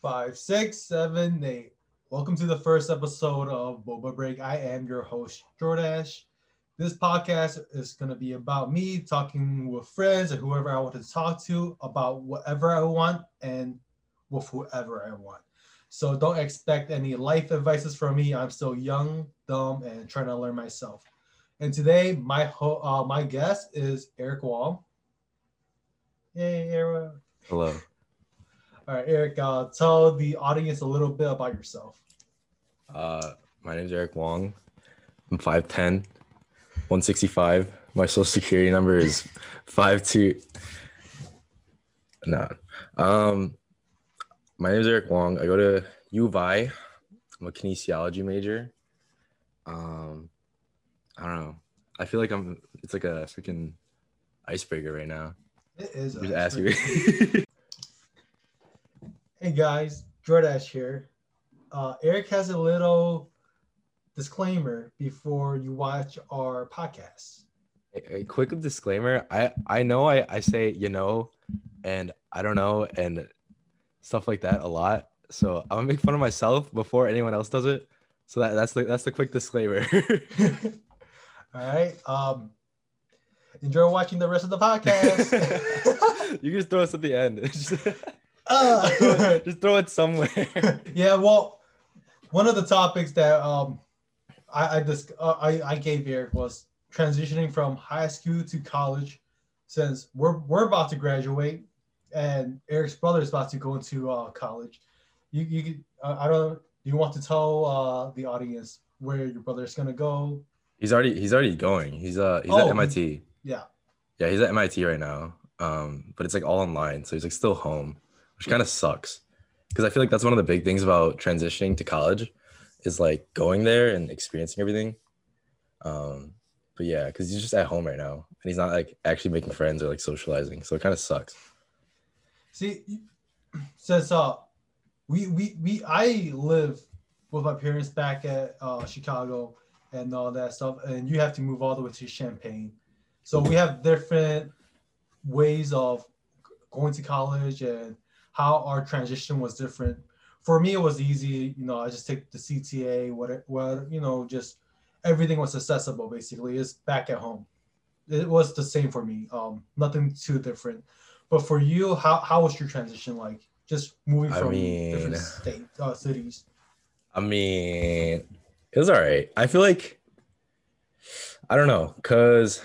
five, six, seven, eight. Welcome to the first episode of Boba Break. I am your host, Jordash. This podcast is going to be about me talking with friends or whoever I want to talk to about whatever I want and with whoever I want. So don't expect any life advices from me. I'm still young, dumb, and trying to learn myself. And today, my ho- uh, my guest is Eric Wall. Hey, Eric. Hello. All right, Eric, uh, tell the audience a little bit about yourself. Uh, my name is Eric Wong. I'm 5'10, 165. My social security number is 52. No. Um, my name is Eric Wong. I go to U of I. I'm a kinesiology major. Um, I don't know. I feel like I'm. It's like a freaking icebreaker right now. It is. Just ask you. Hey guys, Jordash here. Uh, Eric has a little disclaimer before you watch our podcast. a a quick disclaimer i i know i i say you know and i don't know and stuff like that a lot so i'm gonna make fun of myself before anyone else does it so that that's the that's the quick disclaimer All right. Um, enjoy watching the rest of the podcast. you can just throw us at the end just, Uh, just throw it somewhere yeah. Well, one of the topics that um, I I, dis- uh, I I gave Eric was transitioning from high school to college, since we're we're about to graduate, and Eric's brother is about to go into uh, college. You you could- uh, I don't. You want to tell uh, the audience where your brother is gonna go? he's already he's already going he's uh he's Oh, at mit Yeah. yeah he's at mit right now um but it's like all online so he's like still home which kind of sucks. Because i feel like that's one of the big things about transitioning to college is like going there and experiencing everything. Um but yeah because he's just at home right now and he's not like actually making friends or like socializing so it kind of sucks. See, since uh, we we we I live with my parents back at uh, Chicago and all that stuff, and you have to move all the way to Champaign. So we have different ways of going to college and how our transition was different. For me, it was easy. You know, I just take the CTA. What what you know, just everything was accessible. Basically, it's back at home. It was the same for me. Um, nothing too different. But for you, how how was your transition like? Just moving I from mean- different state uh, cities. I mean, it was all right. I feel like I don't know, cause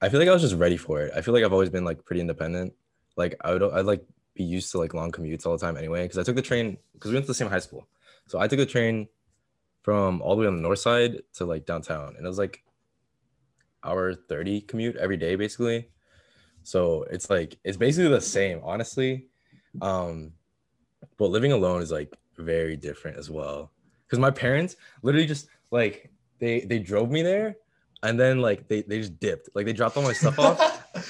I feel like I was just ready for it. I feel like I've always been like pretty independent. Like I would, I'd like be used to like long commutes all the time anyway. Cause I took the train because we went to the same high school, so I took the train from all the way on the north side to like downtown, and it was like hour thirty commute every day basically. So it's like it's basically the same, honestly. Um, but living alone is like very different as well because my parents literally just like they they drove me there and then like they they just dipped like they dropped all my stuff off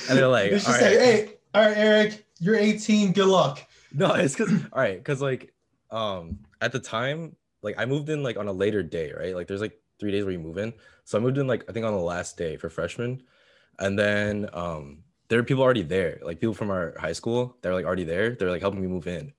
and they're like all say, "Hey, all right, Eric, you're 18. Good luck." no it's because all right because like um at the time like i moved in like on a later day right? Like there's like three days where you move in. So i moved in like i think on the last day for freshmen. And then um there were people already there. Like people from our high school they're like already there. They're like helping me move in.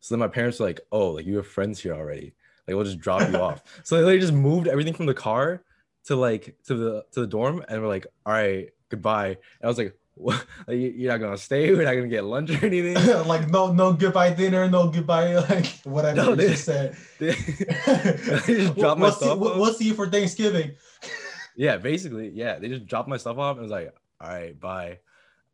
So then my parents were like oh like you have friends here already. Like we'll just drop you off. So they just moved everything from the car to like to the to the dorm and we're like all right goodbye. And i was like what you're not gonna stay we're not gonna get lunch or anything like no no goodbye dinner, no goodbye like whatever No, you they- just said. They- just we'll, dropped my we'll see, stuff we'll, we'll see you for Thanksgiving. yeah, basically, yeah. They just dropped my stuff off and was like, all right, bye.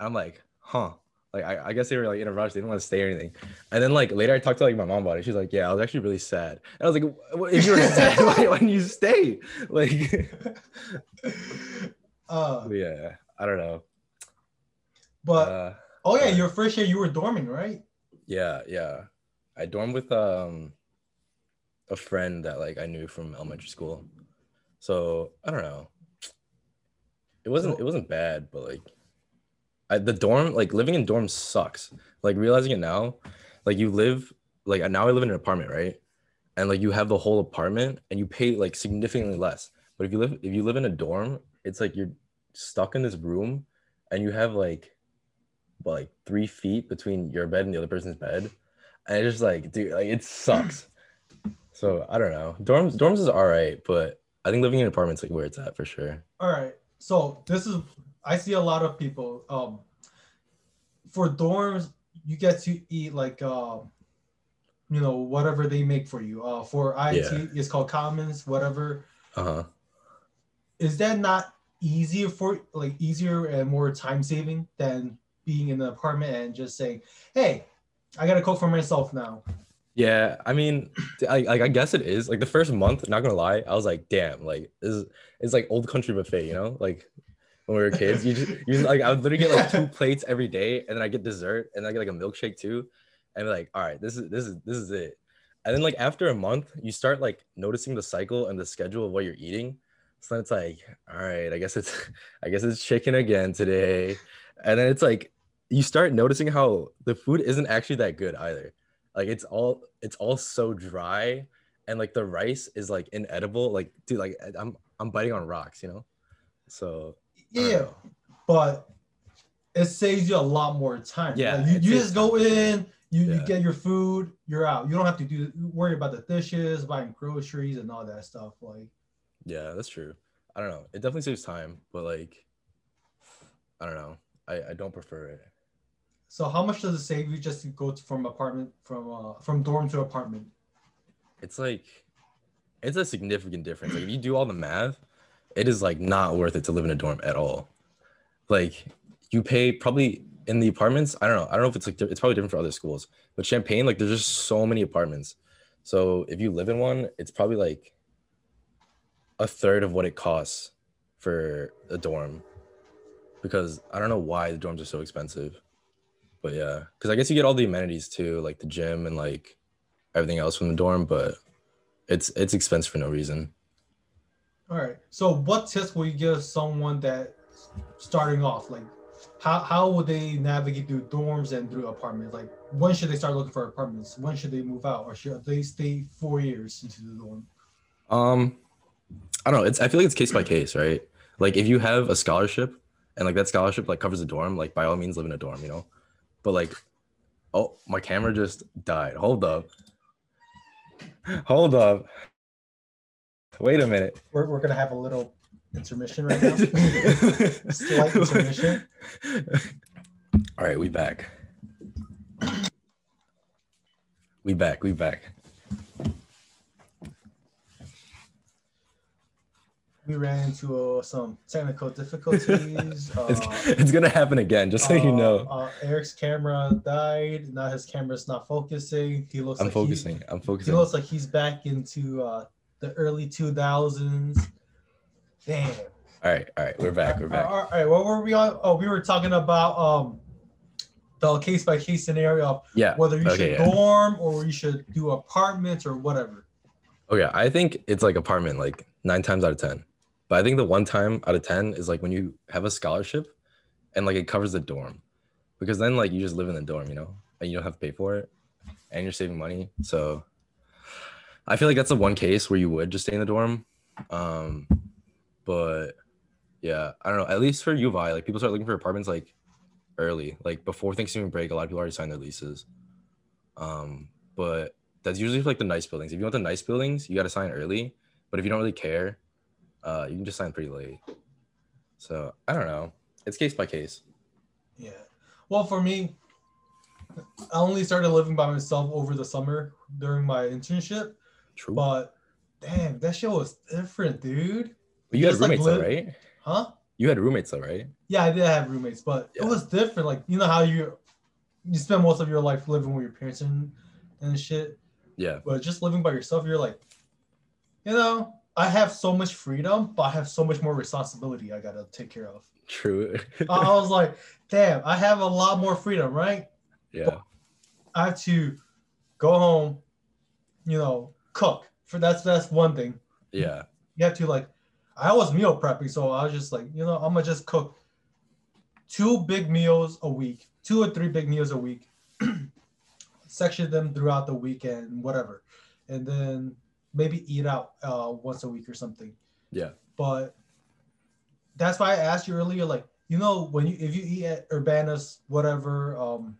I'm like, huh. Like I, I guess they were like in a rush, they didn't want to stay or anything. And then like later I talked to like my mom about it. She's like, Yeah, I was actually really sad. And I was like, "What- if you were sad, why, why didn't you stay? Like uh, yeah, I don't know. But Uh oh yeah, your first year you were dorming, right? yeah, yeah. I dormed with um a friend that like I knew from elementary school. So I don't know. It wasn't it wasn't bad, but like I, the dorm like living in dorms sucks. Like realizing it now, like you live like now I live in an apartment, right? And like you have the whole apartment and you pay like significantly less. But if you live if you live in a dorm, it's like you're stuck in this room and you have like what, like three feet between your bed and the other person's bed and it's just like, dude, like it sucks. so I don't know. Dorms, dorms is all right, but I think living in apartments like where it's at for sure. All right. So this is I see a lot of people. Um, for dorms, you get to eat like um, you know, whatever they make for you. Uh, for IT, Yeah. it's called Commons, whatever. Uh huh. Is that not easier for like easier and more time saving than being in the apartment and just saying, "Hey, I gotta cook for myself now." Yeah, I mean, I like I guess it is. Like the first month, not gonna lie, I was like, damn, like this is it's like old country buffet, you know? Like when we were kids, you just you just, like I would literally get like two plates every day, and then I get dessert, and I get like a milkshake too, and be like, all right, this is this is this is it. And then like after a month, you start like noticing the cycle and the schedule of what you're eating. So then it's like, all right, I guess it's I guess it's chicken again today. And then it's like you start noticing how the food isn't actually that good either. Like it's all it's all so dry and like the rice is like inedible. Like dude like i'm i'm biting on rocks you know? So Yeah, but it saves you a lot more time. Yeah, Like, you, you just go in, you, you get your food, you're out. You don't have to do worry about the dishes, buying groceries, and all that stuff. Like, yeah that's true. I don't know. It definitely saves time but like i don't know. I i don't prefer it so how much does it save you just to go from apartment from uh, from dorm to apartment? it's like it's a significant difference. Like if you do all the math it is like not worth it to live in a dorm at all. Like you pay probably in the apartments i don't know i don't know if it's like it's probably different for other schools but Champaign like there's just so many apartments. So if you live in one it's probably like a third of what it costs for a dorm because i don't know why the dorms are so expensive but yeah because i guess you get all the amenities too like the gym and like everything else from the dorm but it's it's expensive for no reason All right. So what tips will you give someone that starting off? Like, how how would they navigate through dorms and through apartments? Like, when should they start looking for apartments? When should they move out, or should they stay four years into the dorm? Um, I don't know. It's I feel like it's case by case, right? Like if you have a scholarship and like that scholarship like covers a dorm, like by all means live in a dorm, you know. But like, oh, my camera just died. Hold up. Hold up. Wait a minute. We're, we're gonna have a little intermission right now. Slight intermission. All right, we back. We back. We back. We ran into uh, some technical difficulties. Uh, It's, it's gonna happen again, just so you uh, know. uh, Eric's camera died. Now his camera's not focusing. He looks I'm like he- focusing. I'm focusing. He looks like he's back into uh, the early 2000s. Damn. All right, all right, we're back. We're back. All right, what were we on? Oh, we were talking about um the case by case scenario of Yeah. whether you Okay, should yeah. dorm or you should do apartments or whatever. Okay, I think it's like apartment like nine times out of ten. But I think the one time out of ten is like when you have a scholarship and like it covers the dorm. Because then like you just live in the dorm, you know, and you don't have to pay for it and you're saving money. So I feel like that's the one case where you would just stay in the dorm. Um but yeah, I don't know. At least for U of I, like people start looking for apartments like early, like before Thanksgiving break. A lot of people already signed their leases. Um, but that's usually for like the nice buildings. If you want the nice buildings, you got to sign early. But if you don't really care, uh, you can just sign pretty late. So I don't know. It's case by case. Yeah. Well, for me, I only started living by myself over the summer during my internship, True. but damn, that shit was different, dude. But you had just, like, roommates though, right? Huh? You had roommates though, right? Yeah, I did have roommates, but Yeah. it was different. Like you know how you you spend most of your life living with your parents and and shit, Yeah. but just living by yourself, you're like, you know, I have so much freedom, but I have so much more responsibility I gotta take care of. True. I, I was like, damn, I have a lot more freedom, right? yeah. I have to go home, you know, cook. For that's that's one thing. Yeah. You have to like I was meal prepping, so I was just like, you know, I'm gonna just cook two big meals a week, two or three big meals a week, section them throughout the weekend, whatever, and then maybe eat out uh, once a week or something. Yeah. But that's why I asked you earlier, like, you know, when you if you eat at Urbanus, whatever, um,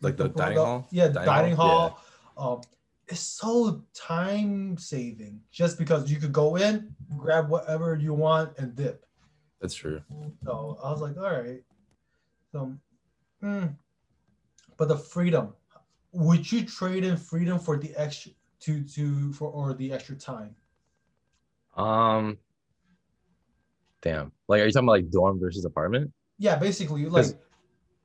Like the dining hall? Yeah, the Dining dining, hall? hall. Um, it's so time saving just because you could go in, grab whatever you want, and dip. That's true. So I was like, all right. So, mm. but the freedom, would you trade in freedom for the extra to to for or the extra time? Um, damn. Like, are you talking about like dorm versus apartment? Yeah, basically, like,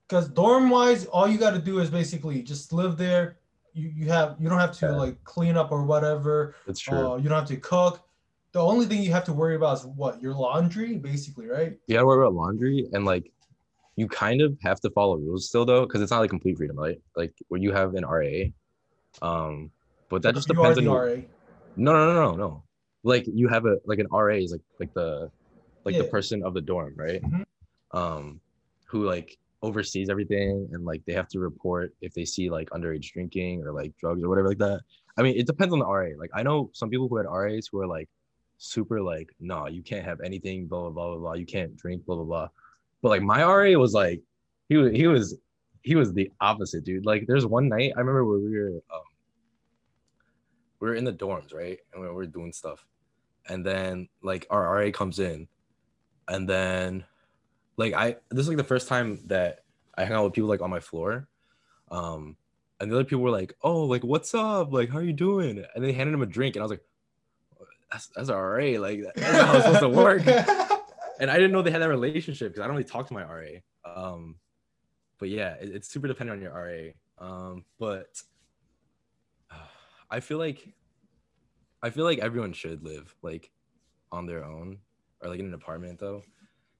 because dorm wise, all you got to do is basically just live there. You you have you don't have to Yeah. like clean up or whatever. That's true. Uh, you don't have to cook. The only thing you have to worry about is what your laundry, basically, right? you gotta worry about laundry and like you kind of have to follow rules still though because it's not like complete freedom right like where you have an ra um but that just you depends on RA. no no no no no. Like you have a like an ra is like like the like the person of the dorm right? Mhm. um who like oversees everything and like they have to report if they see like underage drinking or like drugs or whatever like that. I mean it depends on the ra like i know some people who had ras who are like super like no you can't have anything blah blah blah blah blah. You can't drink blah blah blah. But like my ra was like he was he was he was the opposite dude. Like there's one night i remember where we were um we were in the dorms right? And we were doing stuff. And then like our ra comes in. And then like i this is like the first time that i hang out with people like on my floor. Um and the other people were like oh like what's up? Like how are you doing? And they handed him a drink and i was like that's that's all right like that's how it's supposed to work. And I didn't know they had that relationship because I don't really talk to my RA. Um, but yeah, it- it's super dependent on your RA. Um, but I feel like I feel like everyone should live like on their own or like in an apartment though,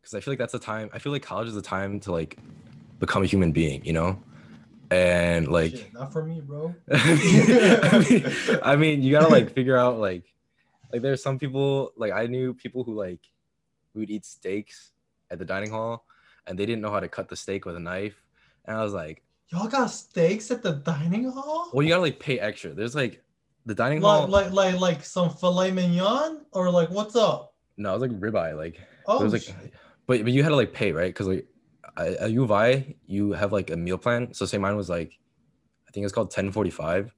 because I feel like that's the time. I feel like college is the time to like become a human being, you know, and like. Shit, not for me, bro. I mean, I mean, you gotta like figure out like, like there's some people like I knew people who like would eat steaks at the dining hall, and they didn't know how to cut the steak with a knife, and I was like, Y'all got steaks at the dining hall? well, you gotta like pay extra. There's like the dining like, hall. like like like some filet mignon or like what's up? no, it was like ribeye. Like Oh, it was like, shit. but but you had to like pay right because like at at U of I you have like a meal plan. So say mine was like, I think it's called ten forty five,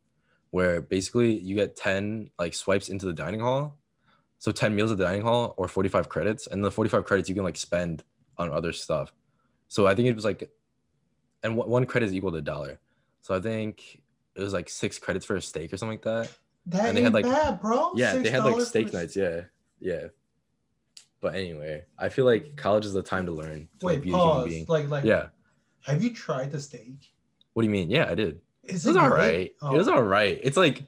where basically you get ten like swipes into the dining hall, so ten meals at the dining hall or forty five credits, and the forty five credits you can like spend on other stuff. So I think it was like, and one credit is equal to a dollar. So I think it was like six credits for a steak or something like that. that and they had, like- bad, bro. Yeah, they had like steak nights. Yeah, yeah. But anyway, I feel like college is the time to learn to Wait, be a human pause. Like like Yeah. have you tried the steak? What do you mean? Yeah, I did. Is It was it all right. Oh. It was oh. all right. It's like,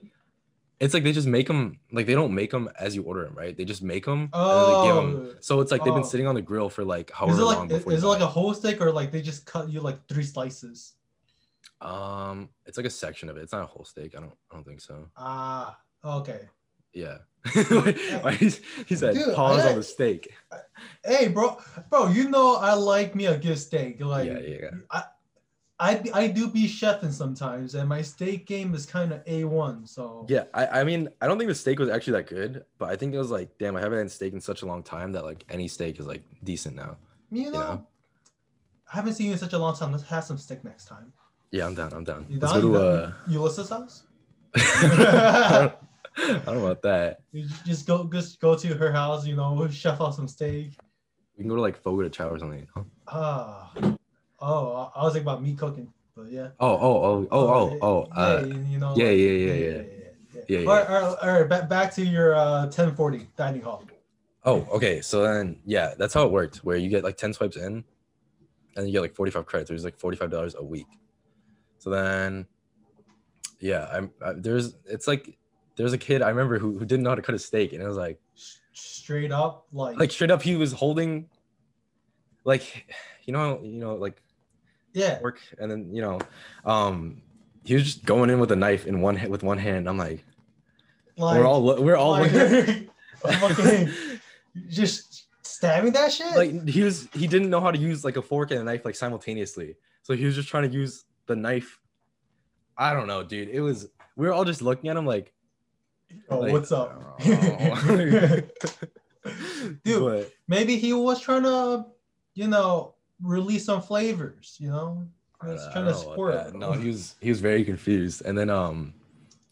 it's like they just make them like they don't make them as you order them, right? They just make them. and then they give 'em- Oh. So it's like they've been Oh. sitting on the grill for like however Is it long like before. is it like a whole steak or like they just cut you like three slices? Um, it's like a section of it. It's not a whole steak. I don't. I don't think so. Ah, okay. Yeah. He said Dude, pause I- on the steak. Hey, bro, bro, you know I like me a good steak. Like, Yeah, yeah, yeah. I, I, I do be chefing sometimes, and my steak game is kind of a one. So Yeah, I, I mean, I don't think the steak was actually that good, but I think it was like, damn, I haven't had steak in such a long time that like any steak is like decent now. you know, Yeah. I haven't seen you in such a long time. Let's have some steak next time. Yeah, I'm down. I'm down. You Let's down? go to uh. Ulysses' house. I don't I don't know about that. You just go, just go to her house. You know, chef out some steak. We can go to like Fogo de Chao or something. huh? Ah, oh, I was thinking about me cooking, but yeah. Oh, oh, oh, oh, oh, oh. yeah, Uh, you know, yeah, like- yeah, yeah, yeah. Yeah, All right, all right, all right. Back, back to your uh, 1040 dining hall. oh, okay. So then, yeah, that's how it worked. Where you get like ten swipes in, and you get like forty five credits. There's like forty five dollars a week. So then, yeah, I'm I, there's it's like there's a kid I remember who who didn't know how to cut a steak, and it was like. Straight up, like, like straight up he was holding like you know you know like yeah, work and then you know um he was just going in with a knife in one with one hand i'm like, like we're all we're all like, fucking just stabbing that shit. like he was he didn't know how to use like a fork and a knife like simultaneously so he was just trying to use the knife i don't know dude it was we were all just looking at him like oh, like, what's up, oh. Dude. but Maybe he was trying to, you know, release some flavors. You know, I was trying to that. No, he was he was very confused, and then um,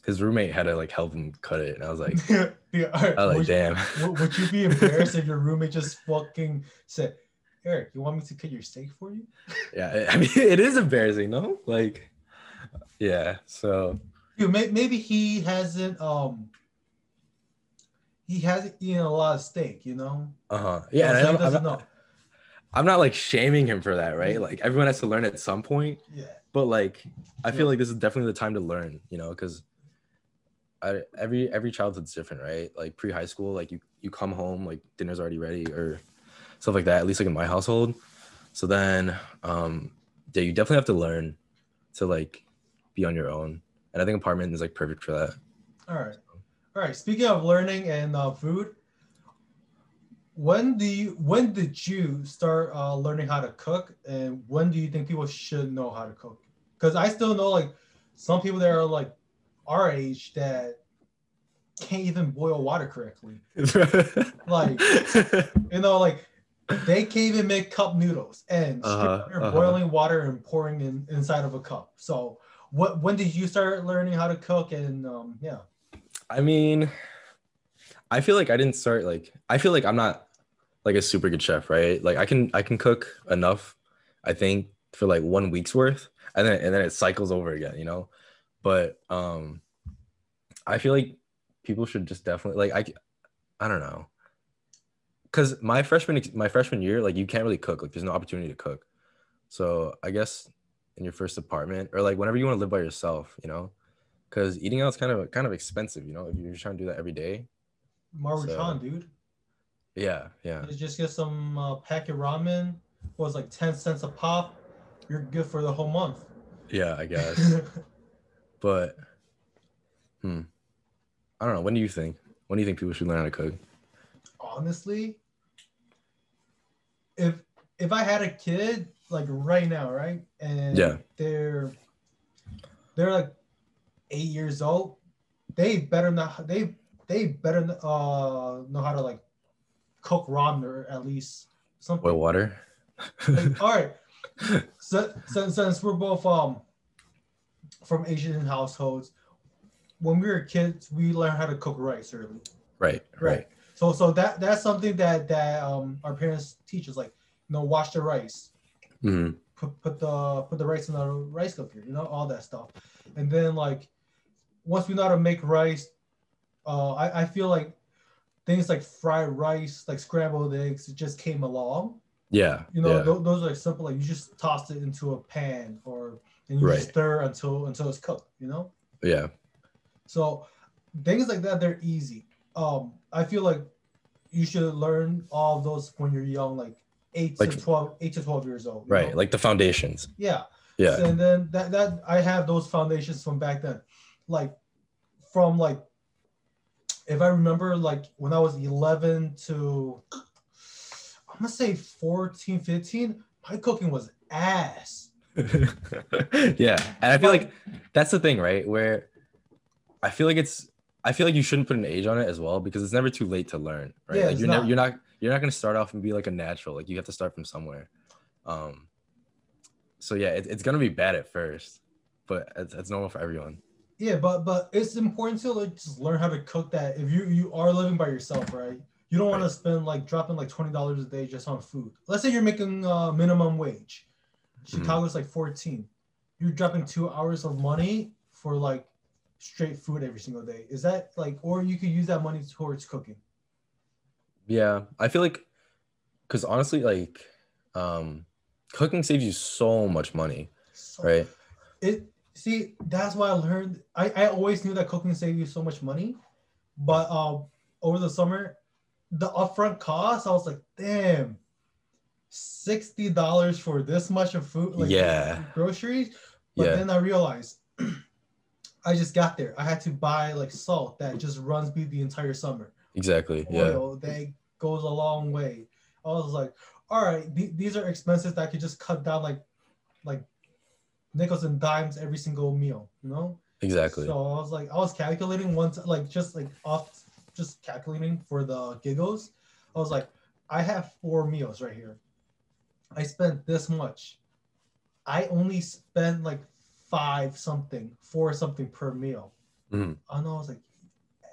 his roommate had to like help him cut it, and I was like, Yeah, right, I was like, would, damn. would- would you be embarrassed if your roommate just fucking said, Eric, you want me to cut your steak for you? yeah, I mean, it is embarrassing, no? Like, yeah. So Dude, may, maybe he hasn't um he hasn't eaten a lot of steak, you know? uh huh. Yeah, So and he I'm, I'm doesn't not, know. I'm not like shaming him for that, right? Like everyone has to learn at some point, Yeah. but like I feel Yeah. like this is definitely the time to learn, you know, because I, every every childhood's different, right? Like pre high school, like you you come home, like dinner's already ready or stuff like that. At least like in my household. So then, um, yeah, you definitely have to learn to like be on your own, and I think apartment is like perfect for that. All right. All right. Speaking of learning and uh, food, when do you when did you start uh, learning how to cook, and when do you think people should know how to cook? Because I still know like some people that are like our age that can't even boil water correctly. Like you know, like they can't even make cup noodles, and Uh-huh, they're uh-huh. boiling water and pouring in inside of a cup. So, what when did you start learning how to cook? And um, yeah. I mean, I feel like I didn't start like I feel like I'm not like a super good chef, right? Like I can I can cook enough, I think, for like one week's worth, and then and then it cycles over again, you know. But um, I feel like people should just definitely like I I don't know, because my freshman my freshman year, like you can't really cook, like there's no opportunity to cook. So I guess in your first apartment or like whenever you want to live by yourself, you know, because eating out is kind of kind of expensive, you know, if you're trying to do that every day. Maruchan, dude. Yeah, yeah, You just get some uh, packet ramen. Was like ten cents a pop. You're good for the whole month. yeah, I guess. but, hmm, I don't know. When do you think? When do you think people should learn how to cook? Honestly, if if I had a kid like right now, right, and Yeah. they're they're like eight years old, they better not they they better uh know how to like cook ramen at least something. Boil water. like, all right. So, since since we're both um from Asian households, when we were kids, we learned how to cook rice early. right, right, So so that that's something that that um our parents teach us, like you know, wash the rice, hmm put put the put the rice in the rice cooker, you know, all that stuff. And then like once we know how to make rice, uh I, I feel like things like fried rice, like scrambled eggs, it just came along. Yeah, You know, yeah, tho- those are simple. Like you just toss it into a pan or and you just Right. stir until until it's cooked. You know, yeah, so things like that they're easy. Um, I feel like you should learn all of those when you're young, like eight Like- to twelve, eight to twelve years old. right. know? Like the foundations. yeah, Yeah, and then that that I have those foundations from back then, like from like if I remember like when I was 11 to I'm gonna say 14, 15, my cooking was ass. yeah, and I feel like that's the thing, right? Where I feel like it's, I feel like you shouldn't put an age on it as well because it's never too late to learn, right? Yeah, like you're never, not. you're not, you're not gonna start off and be like a natural. Like you have to start from somewhere. Um. So yeah, it, it's gonna be bad at first, but it's, it's normal for everyone. Yeah, but but it's important to like just learn how to cook that. If you you are living by yourself, right? You don't want to spend like dropping like twenty dollars a day just on food. Let's say you're making uh, minimum wage. Chicago's like fourteen. You're dropping two hours of money for like straight food every single day. Is that like, or you could use that money towards cooking? Yeah, I feel like, cause honestly, like, um, cooking saves you so much money, So, right? It see that's why I learned. I I always knew that cooking saved you so much money, but um over the summer, the upfront cost I was like, damn, sixty dollars for this much of food, like Yeah. groceries. But Yeah. then I realized I just got there. I had to buy like salt that just runs me the entire summer. Exactly. Yeah. Oil that goes a long way. I was like, all right, th- these are expenses that I could just cut down like like nickels and dimes every single meal, you know? Exactly. So I was like, I was calculating once, like just like off, just calculating for the giggles. I was like, I have four meals right here. I spent this much. I only spend like five something, four something per meal. Mhm. I know I was like,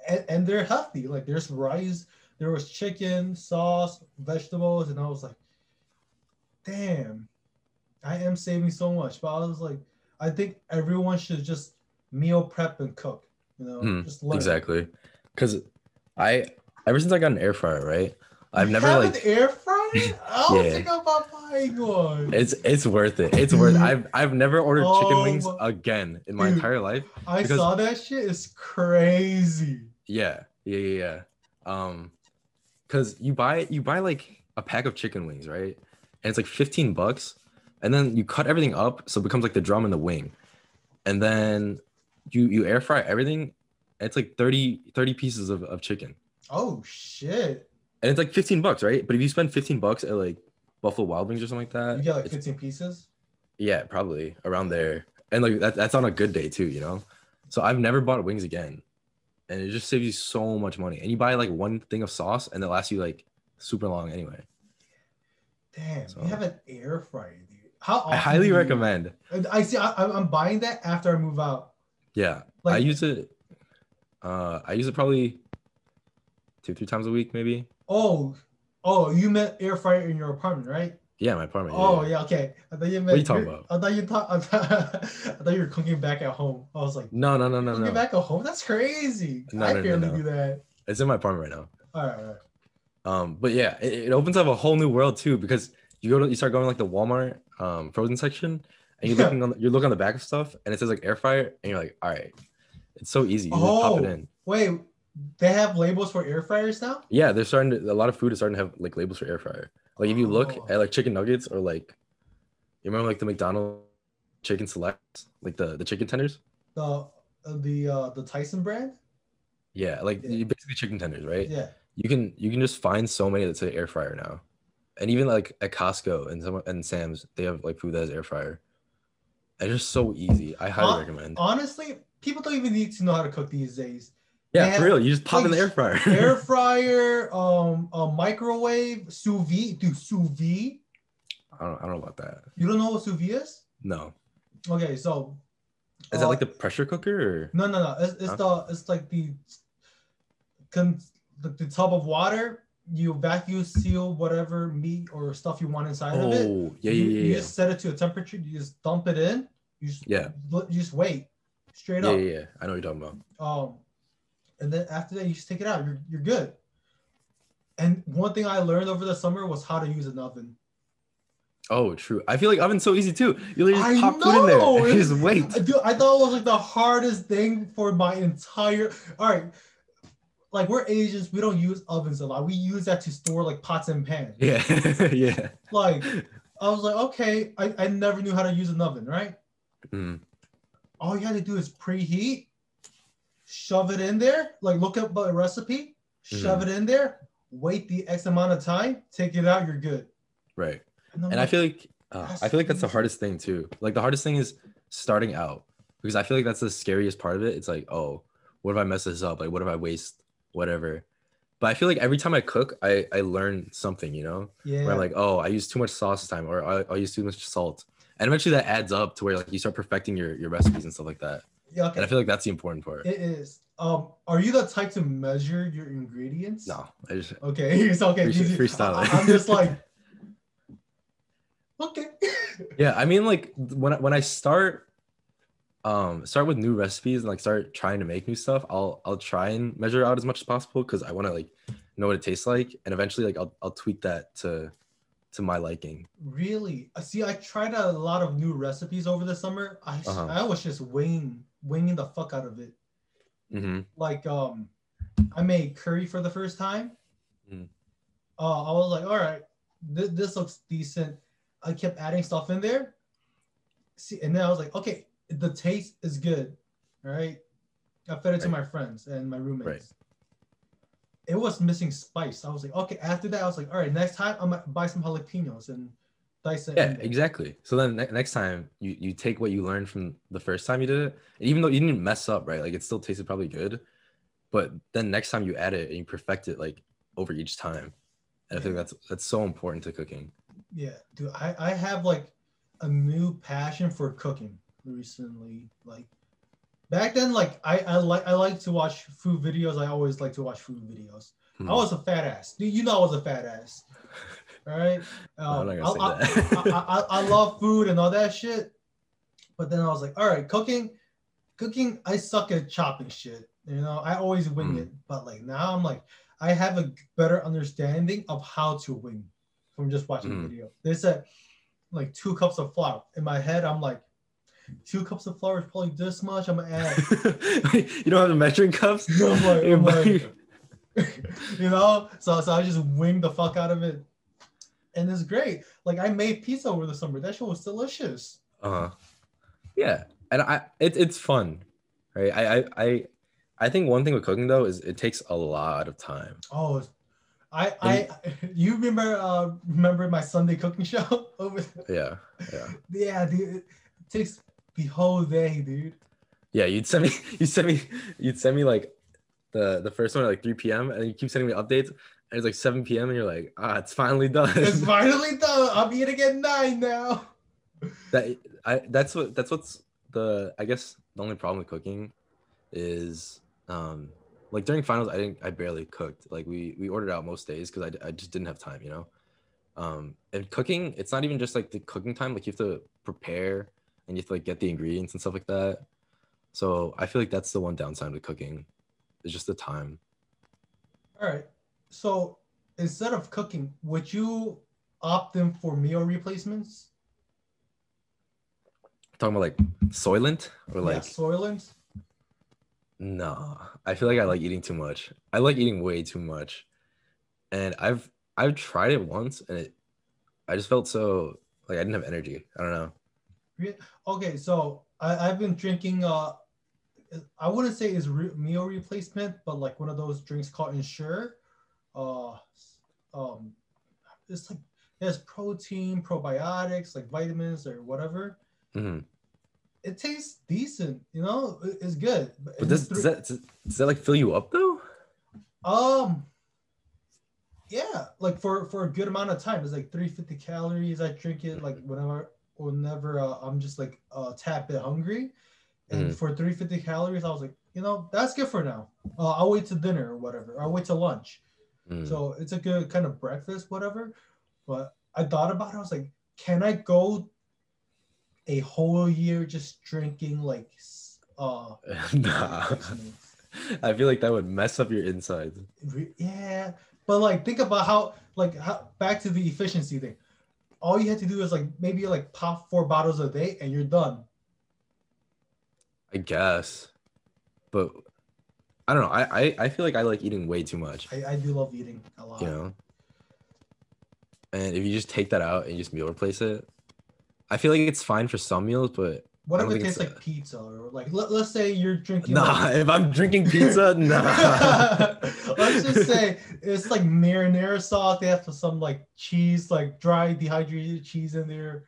and, and they're healthy. Like there's rice, there was chicken, sauce, vegetables, and I was like, damn, I am saving so much. But I was like, I think everyone should just meal prep and cook. You know, Mhm, just. Exactly. Because I ever since I got an air fryer, right? I've You never have like an air fryer. I don't Yeah. think about buying one. it's it's worth it. It's worth Dude. I've I've never ordered chicken Oh wings again in my Dude. entire life. I because- saw that shit. It's crazy. Yeah, yeah, yeah, yeah. Um, cause you buy you buy like a pack of chicken wings, right? And it's like 15 bucks, and then you cut everything up so it becomes like the drum and the wing, and then you you air fry everything. It's like 30 30 pieces of, of chicken, Oh shit! and it's like 15 bucks, right? But if you spend 15 bucks at like Buffalo Wild Wings or something like that, You get like it's- 15 pieces. yeah, probably around there, and like that, that's on a good day too, you know. So I've never bought wings again, and it just saves you so much money. And you buy like one thing of sauce, and it lasts you like super long anyway. Damn, So- you have an air fryer. How I highly you- recommend. I see. I, I'm- I'm buying that after I move out. Yeah, I use it. Uh, I use it probably two, three times a week, maybe. Oh, oh, you meant air fryer in your apartment, right? Yeah, my apartment. Oh yeah, okay. I thought you meant. are you talking about? I thought you thought. I thought, I thought you were cooking back at home. I was like, No, no, no, no, no. cooking no. back at home? That's crazy. No, I no, no, barely no. do that. It's in my apartment right now. All right, all right. Um, but yeah, it, it opens up a whole new world too because you go to you start going like the Walmart um frozen section and you're Yeah. looking on the, you look on the back of stuff and it says like air fryer and you're like, all right, it's so easy. You just pop it Oh. in. Wait, they have labels for air fryers now? Yeah, they're starting to a lot of food is starting to have like labels for air fryer. Like if you look Oh. at like chicken nuggets or like you remember like the McDonald's chicken select, like the the chicken tenders? The uh, the uh, the Tyson brand? Yeah, like Yeah. you- basically chicken tenders, right? Yeah. You can you can just find so many that say air fryer now. And even like at Costco and some and Sam's, they have like food that is air fryer. It's just so easy. I highly Hon- recommend. Honestly, people don't even need to know how to cook these days. Yeah, they for real. You just pop in the air fryer. Air fryer, um, a microwave, sous vide. Dude, sous vide. I don't I don't know about that. You don't know what sous vide is? No. Okay, so Is that uh, like the pressure cooker or No, no, no. It's, it's Huh? the it's like the con the, the tub of water. You vacuum seal whatever meat or stuff you want inside of it. Oh, yeah, you, yeah, you yeah. just set it to a temperature. You just dump it in. You just Yeah. You just wait straight Yeah, up. yeah, yeah. I know what you're talking about. Um, and then after that, you just take it out. You're you're good. And one thing I learned over the summer was how to use an oven. Oh, true. I feel like oven's so easy too. You literally I just pop food in there and just wait. Dude, I thought it was like the hardest thing for my entire. All right, like we're Asians, we don't use ovens a lot. We use that to store like pots and pans. Yeah, yeah. Like I was like, okay, I, I never knew how to use an oven, right? Mm. All you had to do is preheat, shove it in there, like look up a recipe, shove Mm-hmm. it in there, wait the X amount of time, take it out, you're good. Right. I'm And I feel like uh, I feel like that's the hardest thing too. Like the hardest thing is starting out because I feel like that's the scariest part of it. It's like, oh, what if I mess this up? Like, what if I waste whatever? But I feel like every time I cook, I I learn something. You know, yeah, where I'm like, oh, I use too much sauce this time, or I, I use too much salt, and eventually that adds up to where like you start perfecting your your recipes and stuff like that. yeah, okay. And I feel like that's the important part. It is. Um, are you the type to measure your ingredients? No, I just Okay, it's okay. Free- freestyle I, it. am just like, okay. yeah i mean like when I, when i start um start with new recipes and like start trying to make new stuff i'll i'll try and measure out as much as possible because i want to like know what it tastes like and eventually like I'll, I'll tweak that to to my liking really? Uh, See, I tried a lot of new recipes over the summer. I Uh-huh. I was just winging winging the fuck out of it. hmm Like um, I made curry for the first time. Mhm. Uh, I was like, all right, th- this looks decent. I kept adding stuff in there. See, and then I was like, okay, the taste is good. All right. I fed it to my friends and my roommates. It was missing spice. I was like, okay. After that, I was like, all right, next time I'm gonna buy some jalapenos and dice it. yeah exactly so then ne- next time you you take what you learned from the first time you did it and even though you didn't mess up right like it still tasted probably good but then next time you add it and you perfect it like over each time and i think that's that's so important to cooking Yeah, dude, I, I have like a new passion for cooking recently. Like back then, like I I like I like to watch food videos. I always like to watch food videos. Hmm. I was a fat ass. You know, I was a fat ass. All right. Um, I, I. I, love food and all that shit. But then I was like, all right, cooking, cooking, I suck at chopping shit. You know, I always wing Hmm. it. But like now I'm like, I have a better understanding of how to wing from just watching Hmm. the video. They said like two cups of flour. In my head, I'm like, two cups of flour is probably this much. I'm gonna add. you don't have the measuring cups? I'm like, I'm like- you know, so so I just wing the fuck out of it, and it's great. Like I made pizza over the summer. That shit was delicious. Uh-huh. Yeah, and I it, it's fun, right? I, I I I think one thing with cooking though is it takes a lot of time. Oh, I I you remember uh remember my Sunday cooking show over Yeah, yeah, yeah dude it takes the whole day dude yeah. You'd send me, you send me, you'd send me like the the first one at like 3 p.m. and you keep sending me updates. And it's like 7 p.m. and you're like, ah, it's finally done. it's finally done I'm eating at nine now that I that's what that's what's the I guess the only problem with cooking is um like during finals I didn't I barely cooked like we we ordered out most days because I, I just didn't have time you know um and cooking it's not even just like the cooking time like you have to prepare and you have to like get the ingredients and stuff like that so I feel like that's the one downside with cooking is just the time all right so instead of cooking would you opt in for meal replacements talking about like soylent or yeah, like Soylent No, I feel like I like eating too much. I like eating way too much, and I've I've tried it once, and it I just felt so like I didn't have energy. I don't know. Okay, so I, I've been drinking. Uh, I wouldn't say it's re- meal replacement, but like one of those drinks called Ensure. Uh, um, it's like it has protein, probiotics, like vitamins or whatever. hmm It tastes decent, you know. It's good. But it's does, three- does that does, does that like fill you up though? Um. Yeah, like for for a good amount of time, it's like 350 calories. I drink it like whenever whenever uh, I'm just like a tad bit hungry, and Mhm. for 350 calories, I was like, you know, that's good for now. Uh, I'll wait to dinner or whatever. I'll wait to lunch. Mm. So it's a good kind of breakfast, whatever. But I thought about it. I was like, can I go a whole year just drinking like uh nah, I feel like that would mess up your insides. Yeah, but like think about how like how, back to the efficiency thing. All you had to do is like maybe like pop four bottles a day and you're done. I guess, but I don't know. I, I I feel like I like eating way too much. I, I do love eating a lot. you know. And if you just take that out and just meal replace it, I feel like it's fine for some meals, but What if it tastes like pizza or like let, let's say you're drinking nah. like- If I'm drinking pizza, nah. let's just say it's like marinara sauce. They have some like cheese, like dry dehydrated cheese in there,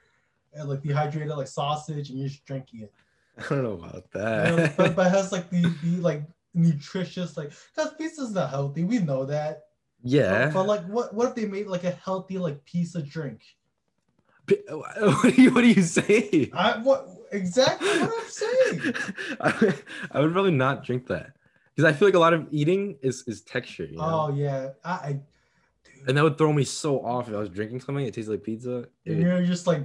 and like dehydrated like sausage, and you're just drinking it. I don't know about You know, that. but, but it has like the, the like nutritious like because pizza's not healthy. We know that. yeah. But, but, like what what if they made like a healthy like pizza drink? What do you, what do you say? I what exactly what I'm saying. I, would- I would probably not drink that because I feel like a lot of eating is is texture, you know? Oh yeah. I, I dude, and that would throw me so off if I was drinking something. It tastes like pizza. It and you're just like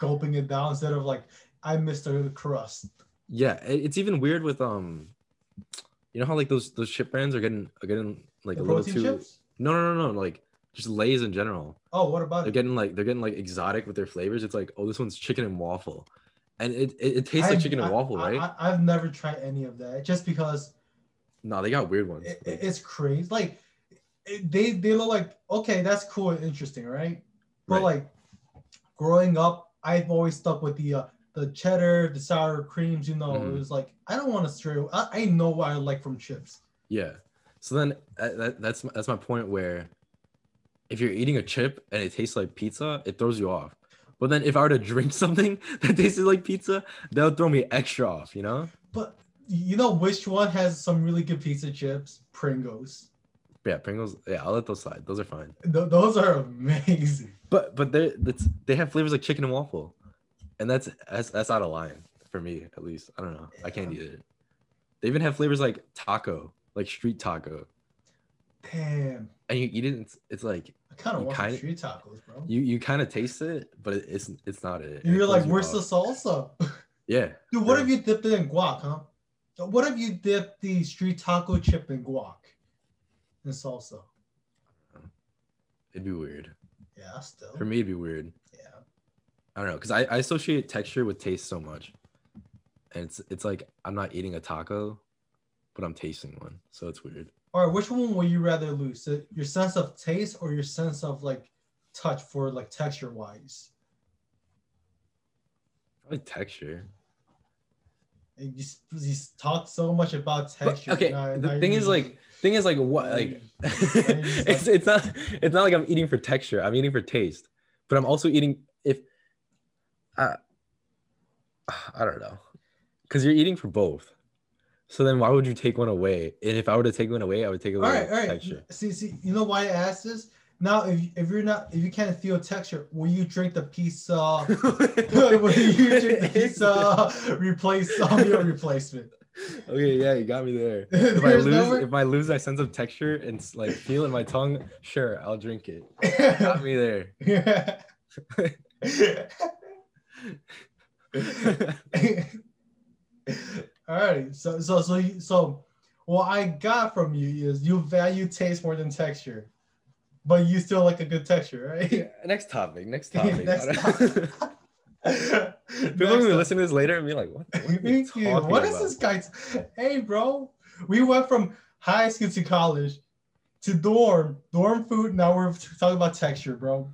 gulping it down instead of like I missed the crust. yeah, it- it's even weird with um, you know how like those those chip brands are getting are getting like The a little too. chips? No, no, no, no. Like just Lay's in general. Oh, what about it? They're it? getting like they're getting like exotic with their flavors. It's like oh, this one's chicken and waffle, and it it, it tastes like I've- chicken and waffle, I, right? I, have never tried any of that just because no, they got weird ones. it, Like, it's crazy. Like it, they they look like okay, that's cool and interesting, right? But Right. like growing up, I've always stuck with the uh, the cheddar, the sour creams. You know, Mhm. it was like I don't want to stray. I, I know what I like from chips. Yeah. So then uh, that, that's that's my point where if you're eating a chip and it tastes like pizza, it throws you off. But then if I were to drink something that tasted like pizza, that would throw me extra off, you know? But you know which one has some really good pizza chips? Pringles. Yeah, Pringles. Yeah, I'll let those slide. Those are fine. Th- those are amazing. But but they they have flavors like chicken and waffle. and that's that's that's out of line for me at least. I don't know. I can't eat it. They even have flavors like taco, like street taco, Damn. and you eat it. It's, it's like kind of want kinda- street tacos, bro. you you kind of taste it, but it, it's it's not it. And It you're like, where's the salsa? yeah? Dude, what Yeah. if you dipped it in guac, huh? What if you dipped the street taco chip in guac and salsa? It'd be weird Yeah, still. for me. It'd be weird. Yeah. I don't know because I, I associate texture with taste so much, and it's it's like I'm not eating a taco, but I'm tasting one, so it's weird. All right, which one would you rather lose? So Your sense of taste or your sense of like touch for like texture wise? Probably texture. And you, you talk so much about But, texture. okay, now- the now thing is just- like thing is like what like you- now you just it's it's not it's not like I'm eating for texture. I'm eating for taste, but I'm also eating if uh, I I don't know because you're eating for both. So then why would you take one away? And if I were to take one away, I would take away all right, all right. texture. See, see, you know why I asked this? Now, if if you're not, if you can't feel texture, will you drink the pizza? will you drink the pizza replace um, your replacement? Okay, yeah, you got me there. If I lose, if I lose my sense of texture and like feel it in my tongue, sure, I'll drink it. Got me there. All right. So so so you, so what I got from you is you value taste more than texture, but you still like a good texture, right? next topic. Next topic. Next People topic. are gonna listen to this later and be like, "What? What, are you Thank you. talking What is about?" this guy? t- hey, bro. We went from high school to college to dorm, dorm food. Now we're talking about texture, bro.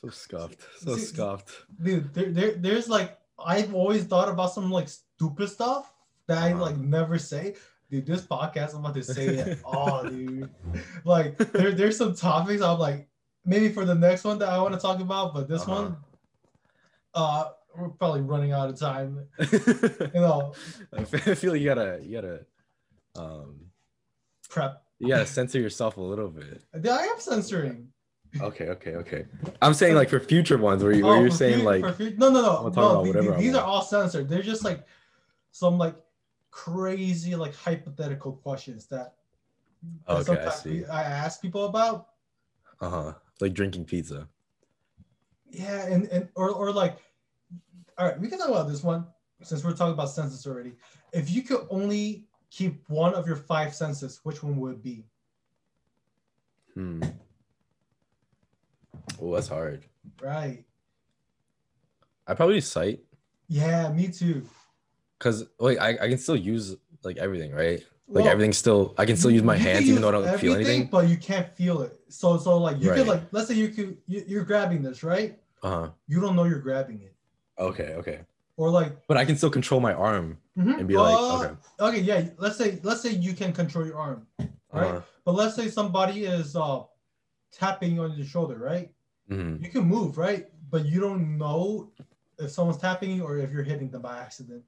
So scuffed. So scuffed. Dude, there, there, there's like I've always thought about some like stupid stuff that I Uh-huh. like never say. Dude, this podcast I'm about to say it all, dude. Like there, there's some topics I'm like maybe for the next one that I want to talk about, but this Uh-huh. one, uh, we're probably running out of time. You know, I feel like you gotta, you gotta, um, prep. you gotta censor yourself a little bit. I am censoring. Okay, okay, okay. I'm saying like for future ones where, you, where Oh, you're saying like, no, no, no, no. the- whatever I these are all censored. They're just like some like crazy like hypothetical questions that. Okay, I sometimes we- I ask people about. uh huh, like drinking pizza. Yeah, and and or or like, all right, we can talk about this one since we're talking about senses already. If you could only keep one of your five senses, which one would it be? Hmm. Oh, that's hard. Right. I probably sight Yeah, me too. Because like I, I can still use like everything, right? Like Well, everything's still I can still use my hands even though I don't feel anything. but you can't feel it. So so like you could like let's say you could you, you're grabbing this right. Uh huh. You don't know you're grabbing it, Okay, okay. or like But I can still control my arm mhm, and be like, uh, okay. okay, yeah. Let's say let's say you can control your arm, right? Uh-huh. But let's say somebody is uh tapping on your shoulder, right? mhm. You can move, right? But you don't know if someone's tapping you or if you're hitting them by accident.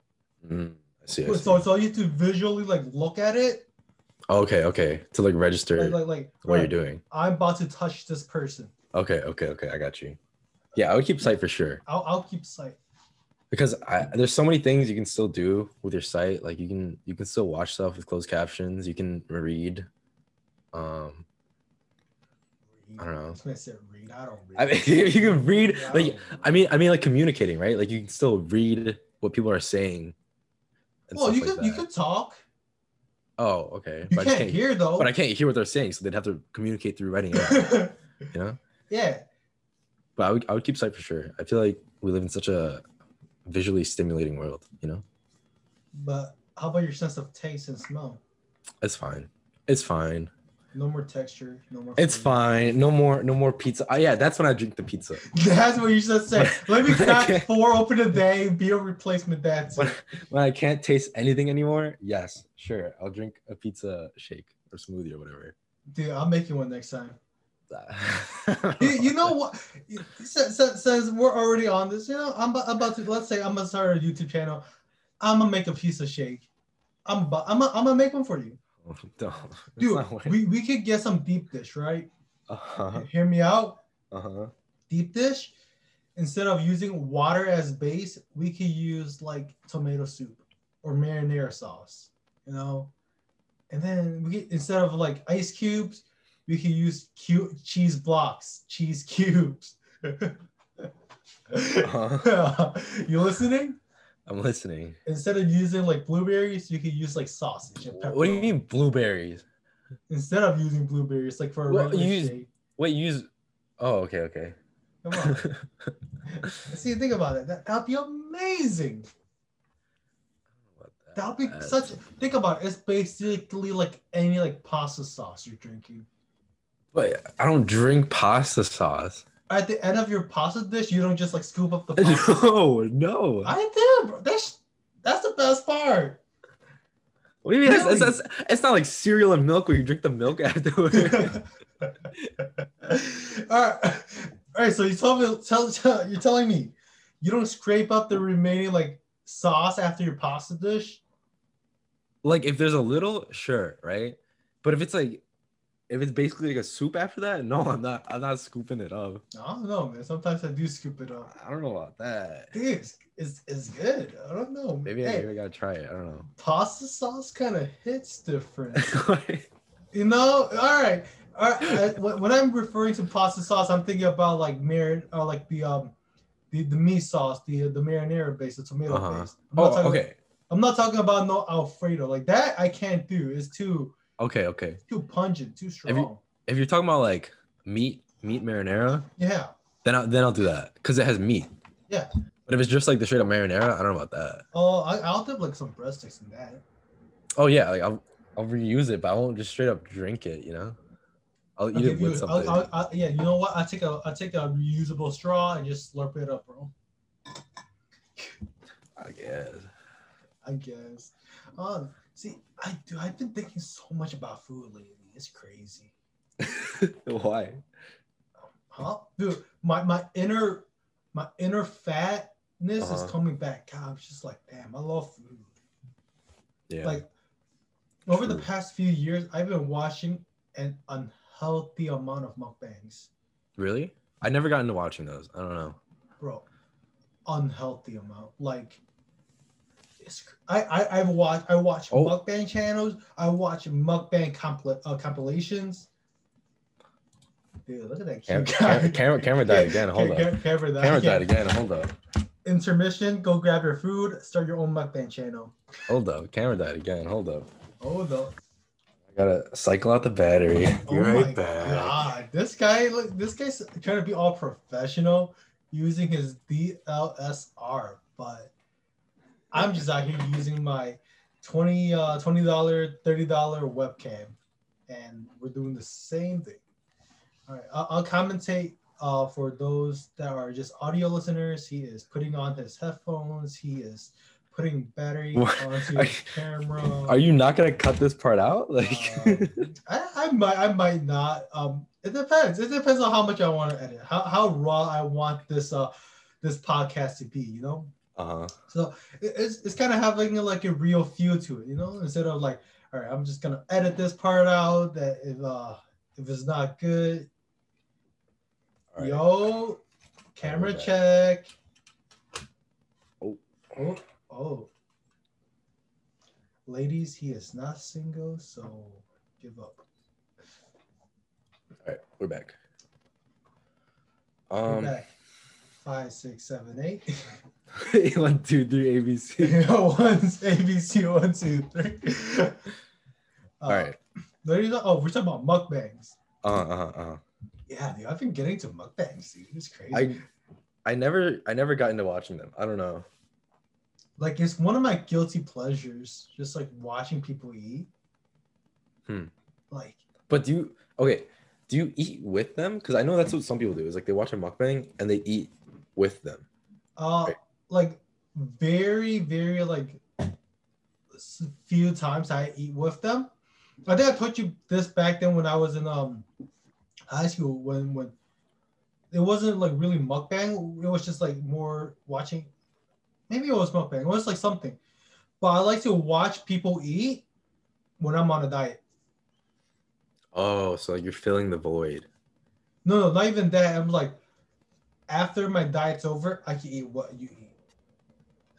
Mm, I see. I see. So so you have to visually like look at it, Okay, okay. To like register like like, like what right, you're doing. I'm about to touch this person. Okay, okay, okay. I got you. Yeah, I would keep sight for sure I'll I'll keep sight. because I, there's so many things you can still do with your sight. Like you can you can still watch stuff with closed captions. You can read. Um, I don't know. I was read. I don't read. I mean, you can read. Yeah, Like don't I mean, I mean, like communicating, right? Like you can still read what people are saying. Well, you like could you could talk. Oh, okay. You But I just can't hear though. But I can't hear what they're saying, so they'd have to communicate through writing you know. yeah. But I would, I would keep sight for sure. I feel like we live in such a visually stimulating world. You know, But how about your sense of taste and smell? it's fine. It's fine. No more texture. No more. It's flavor. fine. No more. No more pizza. Oh, yeah, that's when I drink the pizza. That's what you should say. Let me crack four open a day. Be a replacement dad. When, when I can't taste anything anymore, yes, sure, I'll drink a pizza shake or smoothie or whatever. Dude, I'll make you one next time. You, you know what? Since, since, since we're already on this, you know, I'm, about- I'm about to. Let's say I'm gonna start a YouTube channel. I'm gonna make a pizza shake. I'm about, I'm gonna, I'm gonna make one for you, Don't. dude. We, we could get some deep dish, right? uh huh. Hear me out. Uh huh. Deep dish. instead of using water as base, we could use like tomato soup or marinara sauce, you know. And then we get, instead of like ice cubes, we can use cube cheese blocks, cheese cubes. Uh-huh. you listening? I'm listening. Instead of using like blueberries, you could use like sausage and pepper. What do you mean blueberries? Instead of using blueberries, like for a Well, regular you use- shake. Wait, use. Oh, okay, okay. Come on. See, think about it. That that'd be amazing. That'd be That's- such. Think about it. It's basically like any like pasta sauce you're drinking. But I don't drink pasta sauce. At the end of your pasta dish, you don't just like scoop up the pasta. No, no. I did, bro. That's that's the best part. What do you mean? Really? it's, it's not like cereal and milk where you drink the milk afterwards. all right, all right. So you told me, tell, tell, you're telling me you don't scrape up the remaining like sauce after your pasta dish. like if there's a little, sure, right? But if it's like, if it's basically like a soup after that, no, I'm not. I'm not scooping it up. I don't know, man. Sometimes I do scoop it up. I don't know about that. Dude, it's, it's, it's good. I don't know. Maybe, I, hey, maybe I gotta try it. I don't know. pasta sauce kind of hits different. you know? All right. All right. I- when I'm referring to pasta sauce, I'm thinking about like marin or like the um the, the meat sauce, the the marinara base, the tomato Uh-huh. base. I'm oh, okay, I'm not talking about no Alfredo. Like that I can't do. It's too okay, okay. too pungent, too strong. you- If you're talking about like meat, meat marinara, yeah. then I, then I'll do that because it has meat. Yeah. But if it's just like the straight up marinara, I don't know about that. Oh, I, I'll dip like some breadsticks in that. Oh yeah, like I'll I'll reuse it, but I won't just straight up drink it. You know, I'll I'll eat it you, with I'll, something. I'll, I'll, yeah, you know what? I take a I take a reusable straw and just slurp it up, bro. I guess. I guess. Um, see, I do. I've been thinking so much about food lately. It's crazy. Why? Huh? Dude, my my inner my inner fatness Uh-huh. is coming back. God, I'm just like, damn, I love food. Yeah. Like over the past few years, I've been watching an unhealthy amount of mukbangs, really? I never got into watching those. I don't know. bro. Unhealthy amount. Like I I I've watched I watch Oh. mukbang channels. I watch mukbang compil- uh, compilations. Dude, look at that cute cam- guy. camera- camera died again, hold up. Camera died Camera again. died again. Hold up. intermission, go grab your food, start your own mukbang channel. Hold up. Camera died again. Hold up. Oh no. I gotta cycle out the battery. Be Oh right my back. god. This guy look this guy's trying to be all professional using his DLSR, but I'm just out here using my 20 uh $20, $30 webcam and we're doing the same thing. All right, I'll, I'll commentate uh, for those that are just audio listeners. He is putting on his headphones. He is putting battery What? onto Are his camera. Are you not gonna cut this part out? Like, Um, I, I might I might not. Um, it depends. It depends on how much I want to edit. How how raw I want this uh this podcast to be. You know. Uh huh. So it's it's kind of having like a real feel to it. You know, instead of like, all right, I'm just gonna edit this part out. That if uh if it's not good, yo, camera check. Oh. oh oh. Ladies, he is not single, so give up. All right, we're back. We're Um, back. Five, six, seven, eight. one, two, three, ABC. one, ABC, one, two, three. Uh, All right. ladies, oh, we're talking about mukbangs. Uh huh. Uh. Yeah, dude, I've been getting to mukbangs, dude. It's crazy. I, I never, I never got into watching them. I don't know. like it's one of my guilty pleasures, just like watching people eat. Hmm. Like, But do you? Okay. Do you eat with them? Because I know that's what some people do. Is like they watch a mukbang and they eat with them. uh, Right. like very, very like few times I eat with them. I think I told you this back then when I was in um high school when when it wasn't like really mukbang. It was just like more watching. Maybe it was mukbang. It was like something, but I like to watch people eat when I'm on a diet. Oh, so like you're filling the void. No, no, not even that. I'm like, after my diet's over, I can eat what you eat.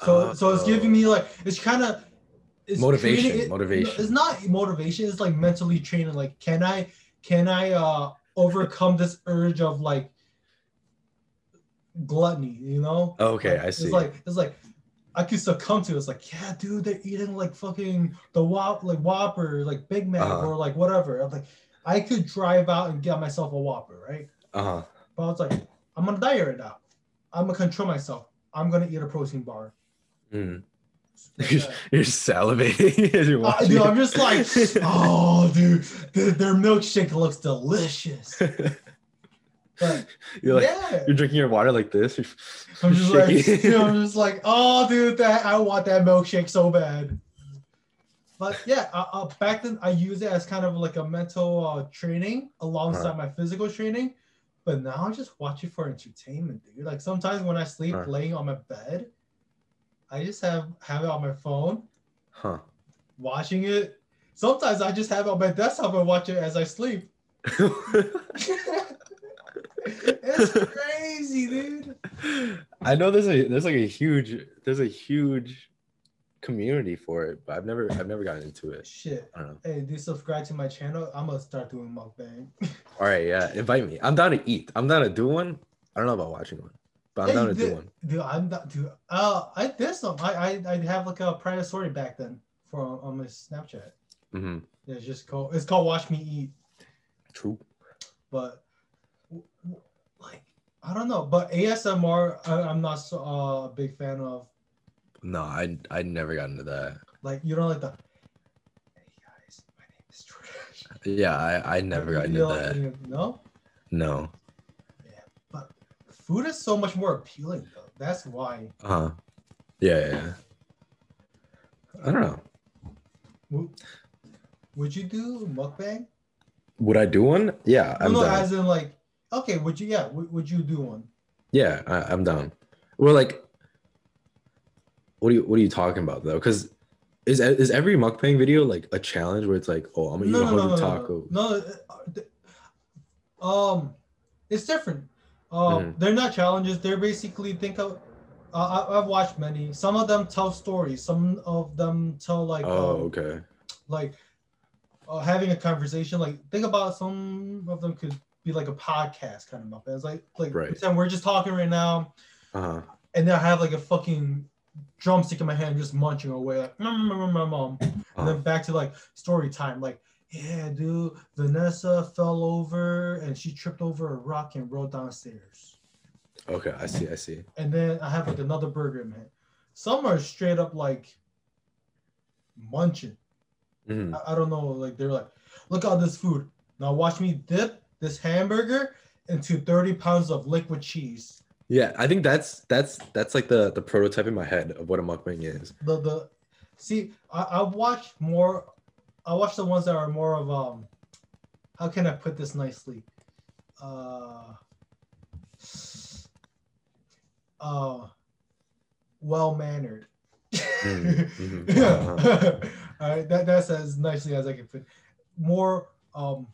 So so it's giving me like it's kind of Motivation, creating- it- motivation. It's not motivation. It's like mentally training. Like, can I can I uh overcome this urge of like gluttony? You know? Okay, Like, I see. It's like it's like I could succumb to. it. It's like yeah, dude, they're eating like fucking the whop like Whopper, like Big Mac Uh-huh. or like whatever. I'm like, I could drive out and get myself a Whopper, right? Uh huh. But I was like, I'm on a diet right now. I'm gonna control myself. I'm gonna eat a protein bar. Mm. You're, you're salivating as you're Uh, watching. dude, I'm just like, oh, dude, their, their milkshake looks delicious. But you're like yeah, you're drinking your water like this. You're, I'm just like, know, I'm just like, oh, dude, that I want that milkshake so bad. But yeah, uh, uh, back then I use it as kind of like a mental uh, training alongside Uh-huh. my physical training. But now I just watch it for entertainment, dude. Like sometimes when I sleep, Uh-huh. laying on my bed, I just have have it on my phone, huh? watching it. Sometimes I just have it on my desktop and watch it as I sleep. it's crazy, dude. I know there's a there's like a huge there's a huge community for it, but I've never I've never gotten into it. Shit. I don't know. Hey, do subscribe to my channel. I'm gonna start doing mukbang. All right, yeah, invite me. I'm down to eat. I'm down to do one. I don't know about watching one, but I'm Hey, down to dude, do one. Dude, I'm not. Dude, uh, I did some. I I I have like a private story back then for on my Snapchat. Mm-hmm. Yeah, It's just called. It's called Watch Me Eat. True. But like I don't know. But ASMR, I, I'm not so uh, a big fan of. No, I I never got into that. Like you don't like the. Hey guys, my name is Trash. Yeah, I I never got into that. know? No. Yeah, but food is so much more appealing though. That's why. Uh huh. Yeah, yeah, yeah. I don't know. Would, would you do mukbang? Would I do one? Yeah, No, I'm no, down. as in like, okay, would you? Yeah, would, would you do one? Yeah, I, I'm down. Well, like, what are you what are you talking about though? Because is is every mukbang video like a challenge where it's like, oh, I'm gonna eat a hundred tacos? No, no, uh, um, it's different. Um, Mhm. they're not challenges. They're basically think of. Uh, I, I've watched many. Some of them tell stories. Some of them tell like, oh, um, okay. like uh, having a conversation. Like think about some of them could be like a podcast kind of mukbang. It's like like Right. pretend we're just talking right now, Uh huh. and then I have like a fucking drumstick in my hand, just munching away like, "Mm, mm, mm, mm, mm." and then back to like story time. Like, yeah, dude, Vanessa fell over and she tripped over a rock and rolled downstairs. Okay, I see. I see. And then I have like another burger man. Some are straight up like munching. Mhm. I, I don't know. Like they're like, look at this food. Now watch me dip this hamburger into 30 pounds of liquid cheese. Yeah, I think that's that's that's like the the prototype in my head of what a mukbang is. The the see, I, I watch more I watch the ones that are more of um how can I put this nicely? Uh uh well mannered. Mm, mhm, uh-huh. All right, that, that's as nicely as I can put. More, um,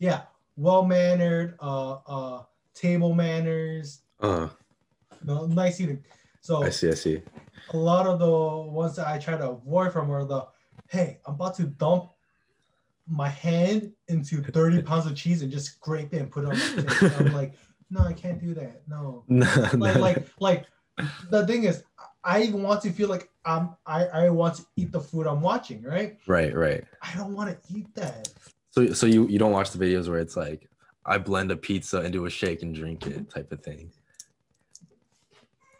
yeah, well mannered, uh, uh, table manners, Uh, no, nice eating. So I see. I see. a lot of the ones that I try to avoid from are the, hey, I'm about to dump my hand into 30 pounds of cheese and just scrape it and put it on. I'm like, no, I can't do that. No. No, Like, no. like, like the thing is, I even want to feel like I'm, I, I want to eat the food I'm watching, right? right, right. I don't want to eat that. So so you you don't watch the videos where it's like I blend a pizza into a shake and drink it type of thing.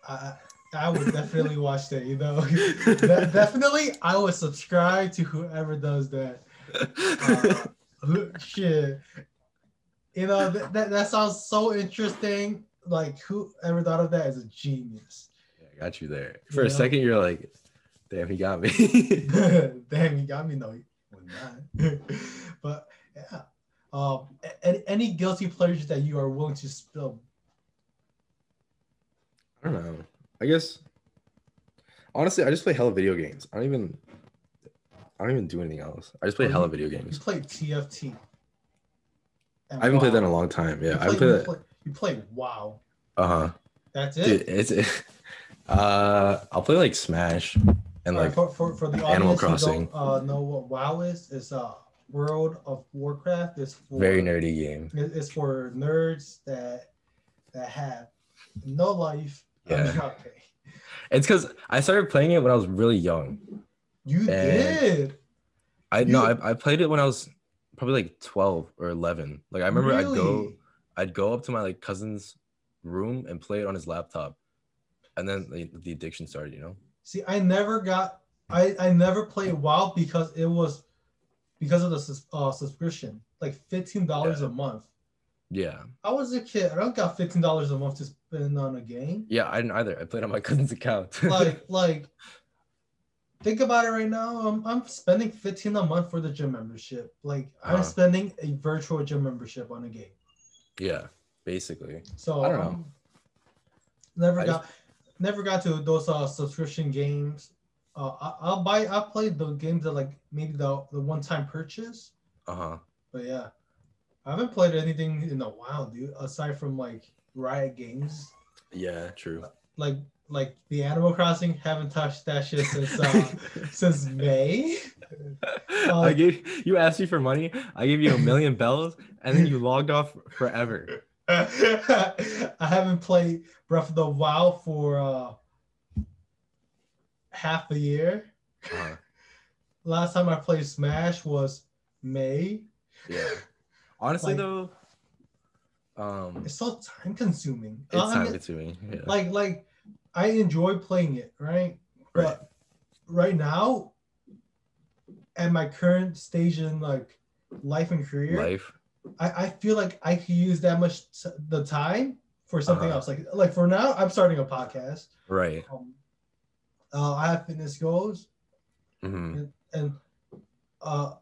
I, I would definitely watch that, you know. De- definitely, I would subscribe to whoever does that. Uh, who- shit. You know, th- that, that sounds so interesting. Like, who ever thought of that is a genius. Yeah, I got you there. For a Yeah. second, you're like, damn, he got me. Damn, you got me. No, you would not. but, yeah. Um, any, any guilty pleasures that you are willing to spill? I don't know. I guess honestly, I just play hella video games. I don't even I don't even do anything else. I just play hella you- video You games. played TFT. And I haven't played that in a long time. You Yeah, I played, haven't played you that. play- you played WoW. Uh huh. That's it. Dude, it's uh, I'll play like Smash and All right, like for, for, for the Animal audience who Crossing. don't uh, know what WoW is, is uh, World of Warcraft. is for, very nerdy game. It's for nerds that that have no life. Yeah. It's because I started playing it when I was really young. You did. I no, You- I, I played it when I was probably like 12 or 11. Like I remember I'd go I'd go up to my like cousin's room and play it on his laptop. And then the, the addiction started, you know? See, I never got. I I never played WoW because it was because of the uh, subscription, like fifteen dollars Yeah. a month. Yeah. I was a kid. I don't got fifteen dollars a month to spend on a game. Yeah, I didn't either. I played on my cousin's account. Like like. Think about it right now. I'm, I'm spending 15 a month for the gym membership. Like I'm Uh-huh. spending a virtual gym membership on a game. yeah, basically. So I don't know. um, Never I got, never got to those uh, subscription games. Uh, I, I'll buy. I played the games that like maybe the the one time purchase. Uh-huh. But yeah, I haven't played anything in a while, dude. Aside from like Riot Games, Yeah, true. like like the Animal Crossing, haven't touched that shit since uh, since May. Uh, I gave you asked me for money. I gave you a million bells, and then you logged off forever. I haven't played Breath of the Wild for uh, half a year. Uh-huh. Last time I played Smash was May. Yeah. Honestly, Like- though, um, It's so time consuming. it's time consuming. Yeah. like like I enjoy playing it, right? But Right. right now, at my current stage in like life and career, Life. I, I feel like I could use that much t- the time for something Uh-huh. else. Like like for now, I'm starting a podcast. Right. Um, uh, I have fitness goals, hmm and uh,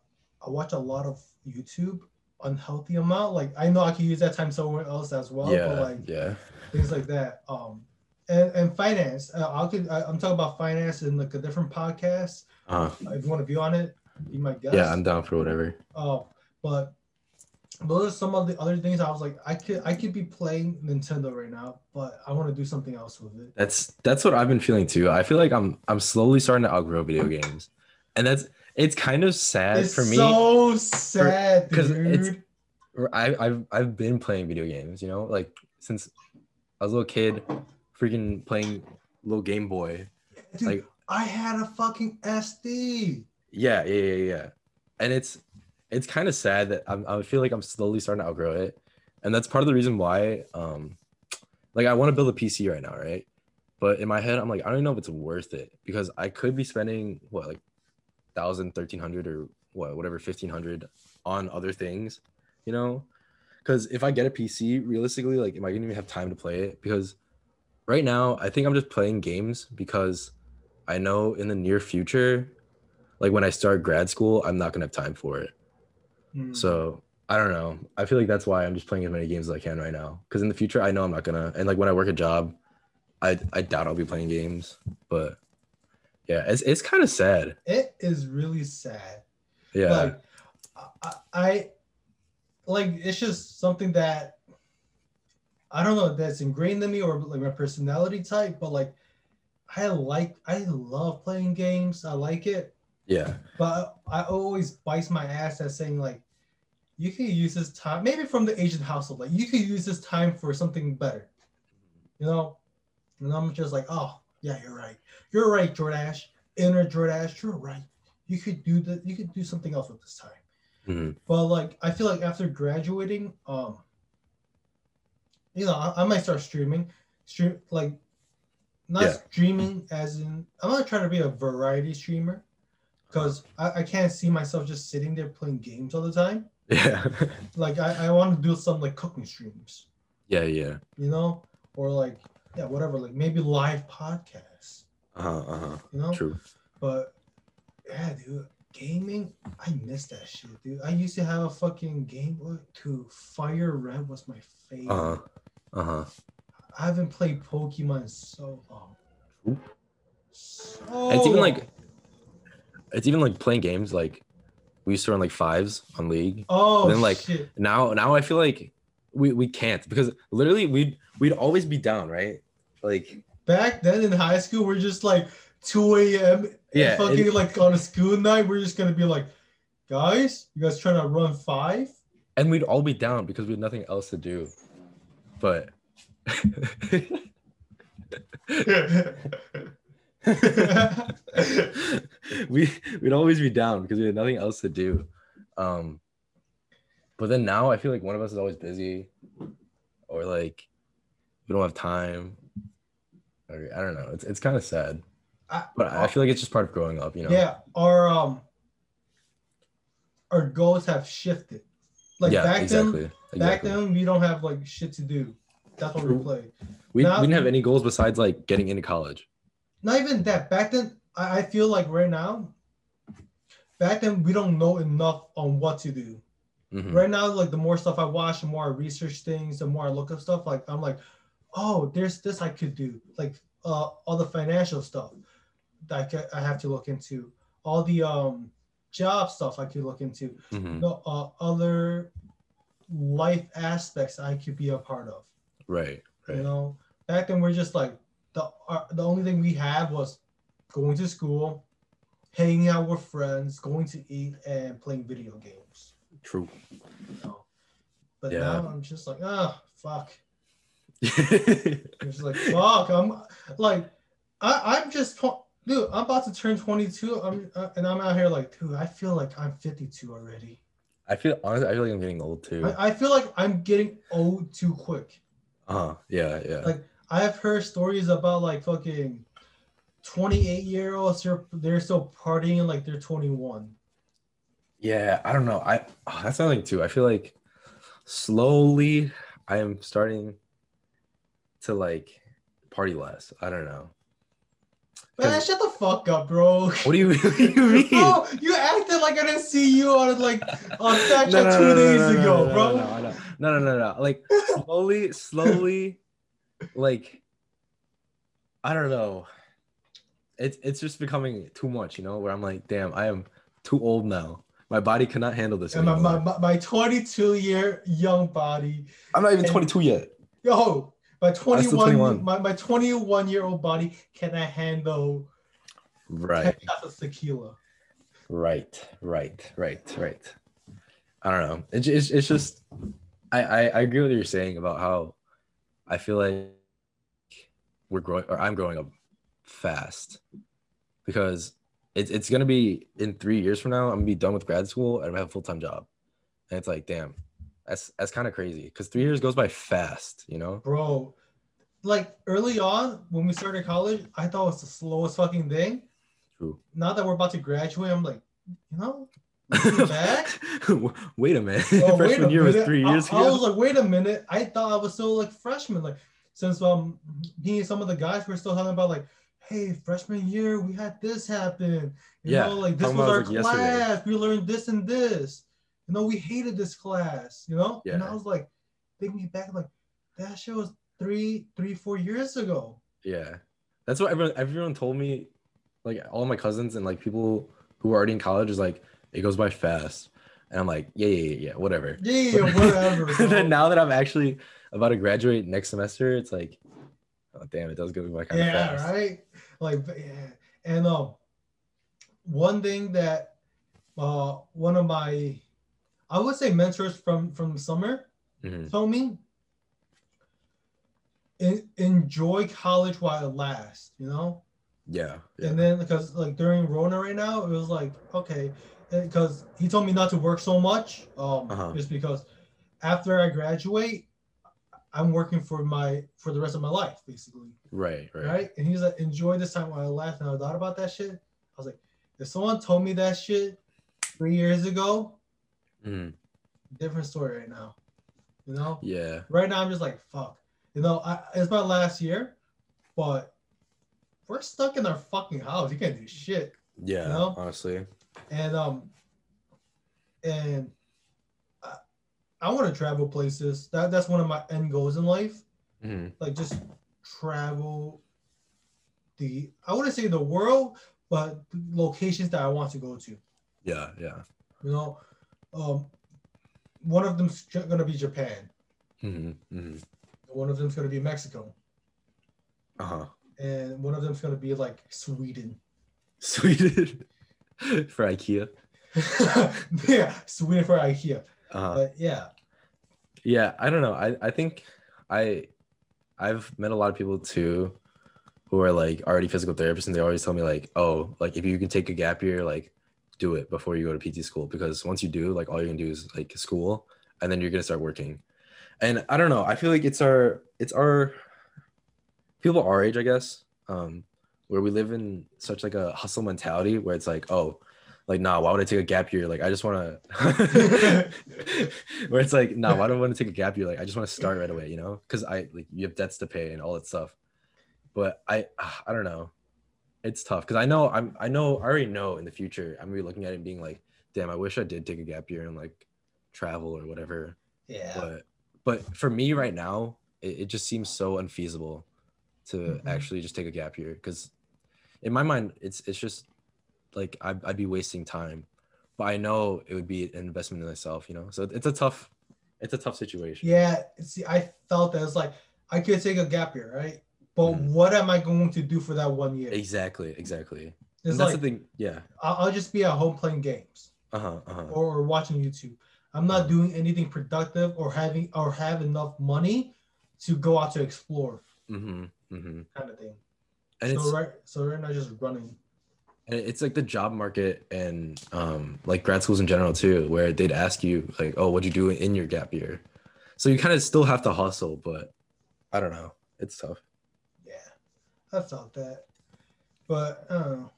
I watch a lot of YouTube, unhealthy amount. Like I know I could use that time somewhere else as well. yeah. But like yeah. things like that. Um, and and finance. Uh, I could. I, I'm talking about finance in like a different podcast. Uh, Uh, if you want to be on it, be my guest. yeah. I'm down for whatever. Oh, but those are some of the other things I was like, I could I could be playing Nintendo right now, but I want to do something else with it. That's that's what I've been feeling too. I feel like I'm I'm slowly starting to outgrow video games, and that's it's kind of sad It's for me. so sad, because it's- I, I've I've been playing video games, you know, like since I was a little kid, freaking playing little Game Boy. Dude, like- I had a fucking SD. Yeah, yeah, yeah, yeah. And it's it's kind of sad that I'm, I feel like I'm slowly starting to outgrow it, and that's part of the reason why. Um, like I want to build a PC right now, right? But in my head, I'm like, I don't even know if it's worth it because I could be spending what like thousand, thirteen hundred, or what, whatever, fifteen hundred on other things, you know? Because if I get a PC, realistically, like, am I gonna even have time to play it? Because right now, I think I'm just playing games because I know in the near future, like when I start grad school, I'm not gonna have time for it. Hmm. So I don't know. I feel like that's why I'm just playing as many games as I can right now. Because in the future, I know I'm not gonna. And like when I work a job, I I doubt I'll be playing games. But yeah, it's it's kind of sad. it is really sad. Yeah, Like I, I, like it's just something that I don't know that's ingrained in me or like my personality type, but like I like I love playing games. I like it. yeah, But I always bites my ass at saying like, you can use this time, maybe from the Asian household, like you could use this time for something better, you know. And I'm just like, oh yeah, you're right, you're right, Jordash, inner Jordash, you're right. You could do the, you could do something else with this time. Mhm. But like, I feel like after graduating, um, you know, I, I might start streaming, stream like, not Yeah. streaming as in, I'm not trying to be a variety streamer because I, I can't see myself just sitting there playing games all the time. yeah, Like I, I want to do some like cooking streams, yeah, yeah. you know, or like yeah, whatever, like maybe live podcasts, Uh huh. Uh huh. you know. True. But yeah, dude, gaming, I miss that shit, dude. I used to have a fucking Game Boy. To Fire Red was my favorite. Uh huh. Uh huh. I haven't played Pokemon in so long. True. So It's even like it's even like playing games like we used to run like fives on League. oh then, like, shit. Now now I feel like we we can't because literally we'd we'd always be down, right? Like Back then in high school, we're just like 2 a.m. Yeah, fucking it- like on a school night, we're just gonna be like, guys, you guys trying to run five? and we'd all be down because we had nothing else to do. But we we'd always be down because we had nothing else to do. Um but then now I feel like one of us is always busy or like we don't have time. Or, I don't know. It's it's kind of sad. I- But I feel like it's just part of growing up, you know. Yeah, our um, our goals have shifted. Like yeah, back exactly. then, exactly. back then we don't have like shit to do. That's what we True. play. we, now- we didn't have any goals besides like getting into college. Not even that. Back then, I, I feel like right now. Back then, we don't know enough on what to do. Mhm. Right now, like the more stuff I watch, the more I research things, the more I look up stuff. Like I'm like, oh, there's this I could do. Like uh, all the financial stuff that I, ca- I have to look into. All the um job stuff I could look into. Mhm. No, uh, other life aspects I could be a part of. Right. You know, back then we're just like the uh, the only thing we had was going to school, hanging out with friends, going to eat, and playing video games. True. You know? But Yeah. now I'm just like, ah, fuck. I'm like, fuck. I'm like, I I'm just dude. I'm about to turn 22. I'm uh, and I'm out here like, dude. I feel like I'm 52 already. I feel honestly, I feel like I'm getting old too. I, I feel like I'm getting old too quick. Uh huh. Yeah. Yeah. Like I have heard stories about like fucking 28 year olds. They're they're still partying like they're 21. yeah. I don't know. I oh, that's another thing too. I feel like slowly I am starting to like party less. I don't know. Man, shut the fuck up, bro. What do you, what do you mean? Bro, you acted like I didn't see you on like on Snapchat No, no, two no, days ago, bro. No, no, no, no. Like slowly, slowly, like I don't know. It's it's just becoming too much, you know. Where I'm like, damn, I am too old now. My body cannot handle this And my, anymore. my, my, my 22 year young body, I'm not even and- 22 yet. yo, my 21, 21. my, my 21 year old body cannot handle 10 Right, shots of tequila. right, right, right, right. I don't know. It's it's, it's just I, I I agree with what you're saying about how I feel like we're growing or I'm growing up fast because it's it's gonna be in three years from now. I'm gonna be done with grad school and I'm gonna have a full time job, and it's like, damn, that's that's kind of crazy because three years goes by fast, you know. Bro, like early on when we started college, I thought it was the slowest fucking thing. True. Now that we're about to graduate, I'm like, you know, back. wait a minute. Oh, Freshman a year was minute. three I- years I, was like, wait a minute. I thought I was still like freshman. Like since um me and some of the guys were still talking about like, hey, freshman year we had this happen. You Yeah, know, like this talking was our like, yesterday. class. We learned this and this. You know, we hated this class. You know, Yeah. and I was like, thinking back, like that shit was three, three, four years ago. Yeah, that's what everyone everyone told me. Like all my cousins and like people who are already in college is like it goes by fast, and I'm like, yeah, yeah, yeah, yeah whatever. Yeah, whatever. But bro. then now that I'm actually about to graduate next semester, it's like, oh damn, it does go by kind of fast. yeah, right. Like, yeah, and um, one thing that uh one of my, I would say mentors from from the summer Mhm. told me, en- enjoy college while it lasts. You know, Yeah, yeah, and then because like during Rona right now, it was like okay, because he told me not to work so much, um, Uh-huh. just because after I graduate, I'm working for my for the rest of my life basically right, right, right? And he's like, enjoy this time while I laughed. And I thought about that shit. I was like, if someone told me that shit three years ago, Mhm. different story right now. You know, Yeah, right now I'm just like, fuck. You know, I, it's my last year, but we're stuck in our fucking house. You can't do shit. yeah. know? Honestly, And um, and I, I want to travel places. That that's one of my end goals in life. Mhm. like just travel the I wouldn't say the world, but locations that I want to go to. yeah, yeah. You know, um, one of them's gonna be Japan. hmm hmm One of them's gonna be Mexico, Uh huh. and one of them's gonna be like Sweden. Sweden for IKEA. yeah, Sweden for IKEA. Uh, But yeah, yeah, I don't know. I I think I I've met a lot of people too who are like already physical therapists, and they always tell me like, oh, like if you can take a gap year, like do it before you go to PT school because once you do, like all you're gonna do is like school, and then you're gonna start working. And I don't know. I feel like it's our it's our people our age, I guess, um, where we live in such like a hustle mentality where it's like, oh, like nah, why would I take a gap year? Like I just want to, where it's like, nah, why do I want to take a gap year? Like I just want to start right away, you know? Because I like you have debts to pay and all that stuff. But I I don't know, it's tough because I know I'm I know I already know in the future I'm gonna be looking at it and being like, damn, I wish I did take a gap year and like travel or whatever yeah, but but for me right now it, it just seems so unfeasible to Mhm. actually just take a gap year because in my mind it's it's just like I'd, I'd be wasting time but i know it would be an investment in myself you know so it's a tough it's a tough situation yeah. See, I felt that it's like I could take a gap year, right? But Mhm. what am I going to do for that one year? exactly exactly It's and that's like the thing yeah I'll, I'll just be at home playing games uh-huh uh-huh or, or watching YouTube. I'm not doing anything productive or having or have enough money to go out to explore, mm-hmm mm-hmm kind of thing. and so right, so right now just running. and it's like the job market and um like grad schools in general too where they'd ask you like oh what'd you do in your gap year so you kind of still have to hustle but i don't know it's tough I felt that, but I don't know.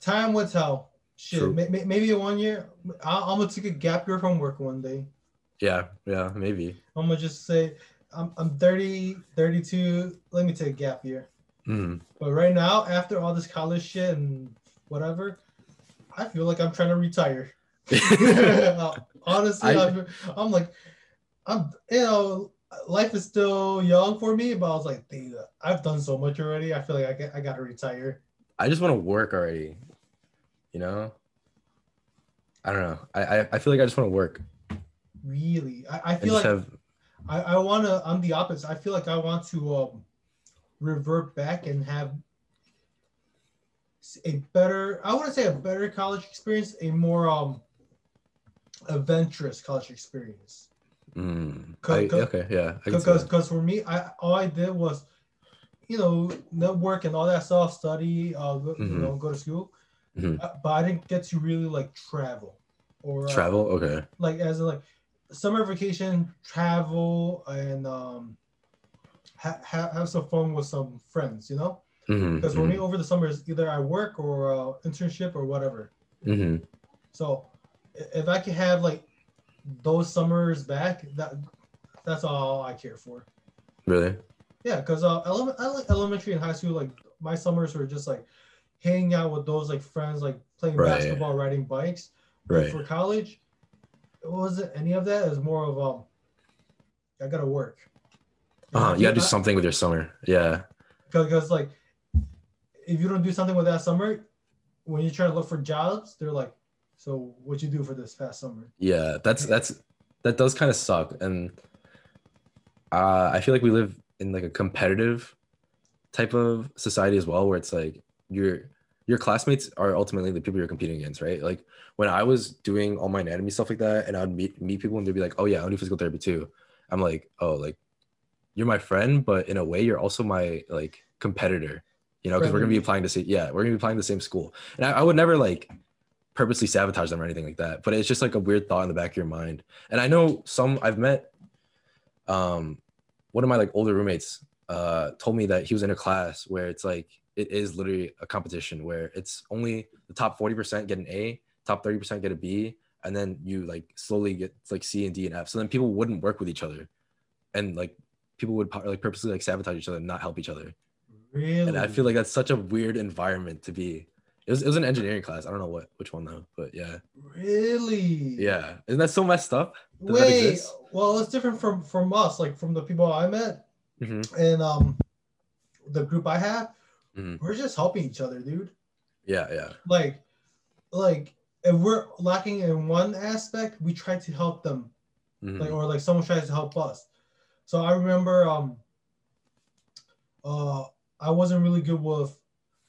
Time will tell. Shit, True. may, may- maybe one year. I, I'm gonna take a gap year from work one day. yeah yeah maybe I'm gonna just say I'm, I'm 30, 32. Let me take a gap year. mm. But right now, after all this college shit and whatever, I feel like I'm trying to retire. Honestly, I- am I'm like, I'm you know, life is still young for me, but I was like, dude, I've done so much already. I feel like I get, I gotta retire. i just want to work already you know i don't know i i, I feel like i just want to work Really, I, I feel just like have I, I want to. I'm the opposite. I feel like I want to um, revert back and have a better. I want to say a better college experience, a more um, adventurous college experience. Mm, Co- I, co- okay yeah I can see Because because for me, I all I did was, you know, network and all that stuff, study, uh, go, you know, go to school, Mhm. Uh, but I didn't get to really like travel or uh, travel? Okay. like as in like summer vacation travel and um ha- ha- have some fun with some friends you know? Because for me mhm, over the summer is either i work or uh, internship or whatever. Mhm. so if i could have like those summers back that that's all i care for really yeah because uh I like elementary and high school like my summers were just like hanging out with those like friends like playing Right. basketball riding bikes But right for college, it wasn't any of that. It was more of um, I gotta work. uh-huh. you gotta do something with your summer yeah Because like, if you don't do something with that summer, when you try to look for jobs, they're like, "So what you do for this past summer?" yeah that's that's that does kind of suck. And uh i feel like we live in like a competitive type of society as well where it's like your your classmates are ultimately the people you're competing against right? Like when i was doing all my anatomy stuff like that and i'd meet meet people and they'd be like oh yeah i do physical therapy too. I'm like oh like you're my friend but in a way you're also my like competitor you know because we're gonna be applying to see yeah we're gonna be applying to the same school. And I, I would never like purposely sabotage them or anything like that but it's just like a weird thought in the back of your mind. And i know some i've met um one of my like older roommates uh told me that he was in a class where it's like it is literally a competition where it's only the top 40% get an a top 30% get a b and then you like slowly get like c and d and f. So then people wouldn't work with each other. And like people would like purposely like sabotage each other and not help each other. Really? and i feel like that's such a weird environment to be it was, it was an engineering class i don't know what which one though but yeah really. yeah isn't that so messed up Does Wait. Well, it's different from from us, like from the people I met Mhm. and um, the group I have. Mhm. We're just helping each other, dude. yeah yeah like like if we're lacking in one aspect we try to help them Mhm. like or like someone tries to help us. So I remember um uh I wasn't really good with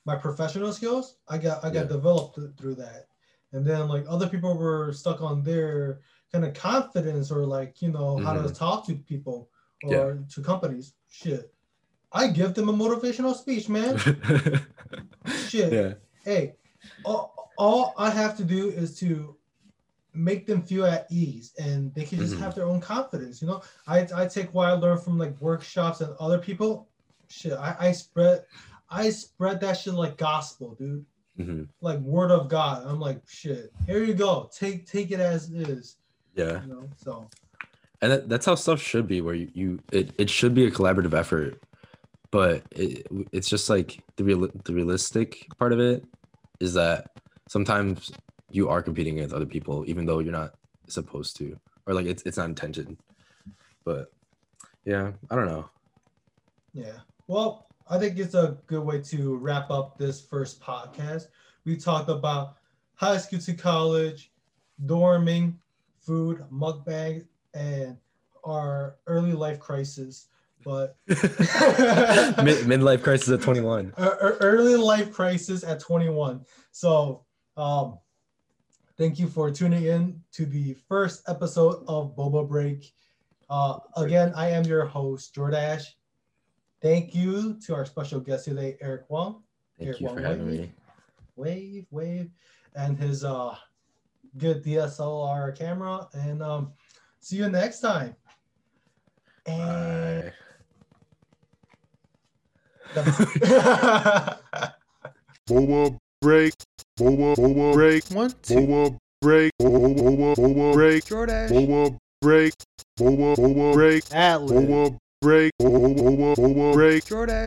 my professional skills. I got I got Yeah. developed through that. And then like other people were stuck on their kind of confidence or like, you know, how to Mhm. talk to people or Yeah. to companies. Shit. I give them a motivational speech, man. Shit yeah. hey, all, all I have to do is to make them feel at ease and they can just Mhm. have their own confidence. You know, I, I take what I learned from like workshops and other people. Shit, I, I spread I spread that shit like gospel, dude. hmm Like word of God. I'm like, shit, here you go. Take take it as is. Yeah. You know, so and that, that's how stuff should be where you, you it, it should be a collaborative effort but it, it's just like the real the realistic part of it is that sometimes you are competing against other people even though you're not supposed to or like it's, it's not intention but yeah i don't know Yeah. Well, I think it's a good way to wrap up this first podcast. We talked about high school to college, dorming, food, mukbang, and our early life crisis. But Mid, midlife crisis at 21 our- our early life crisis at 21. So, um, thank you for tuning in to the first episode of Boba Break. Uh, again, I am your host, Jordash. Thank you to our special guest today, Eric Wong. thank Here, you one for having way. me Wave, wave, and his uh, good DSLR camera. And um, see you next time. And Bye. Boba break, Boba, Boba break, One, two. Boba break, Boba, Boba, Boba break, Jordash. Boba break, Boba, Boba break, Atlas. Boba break, Boba break. Jordash.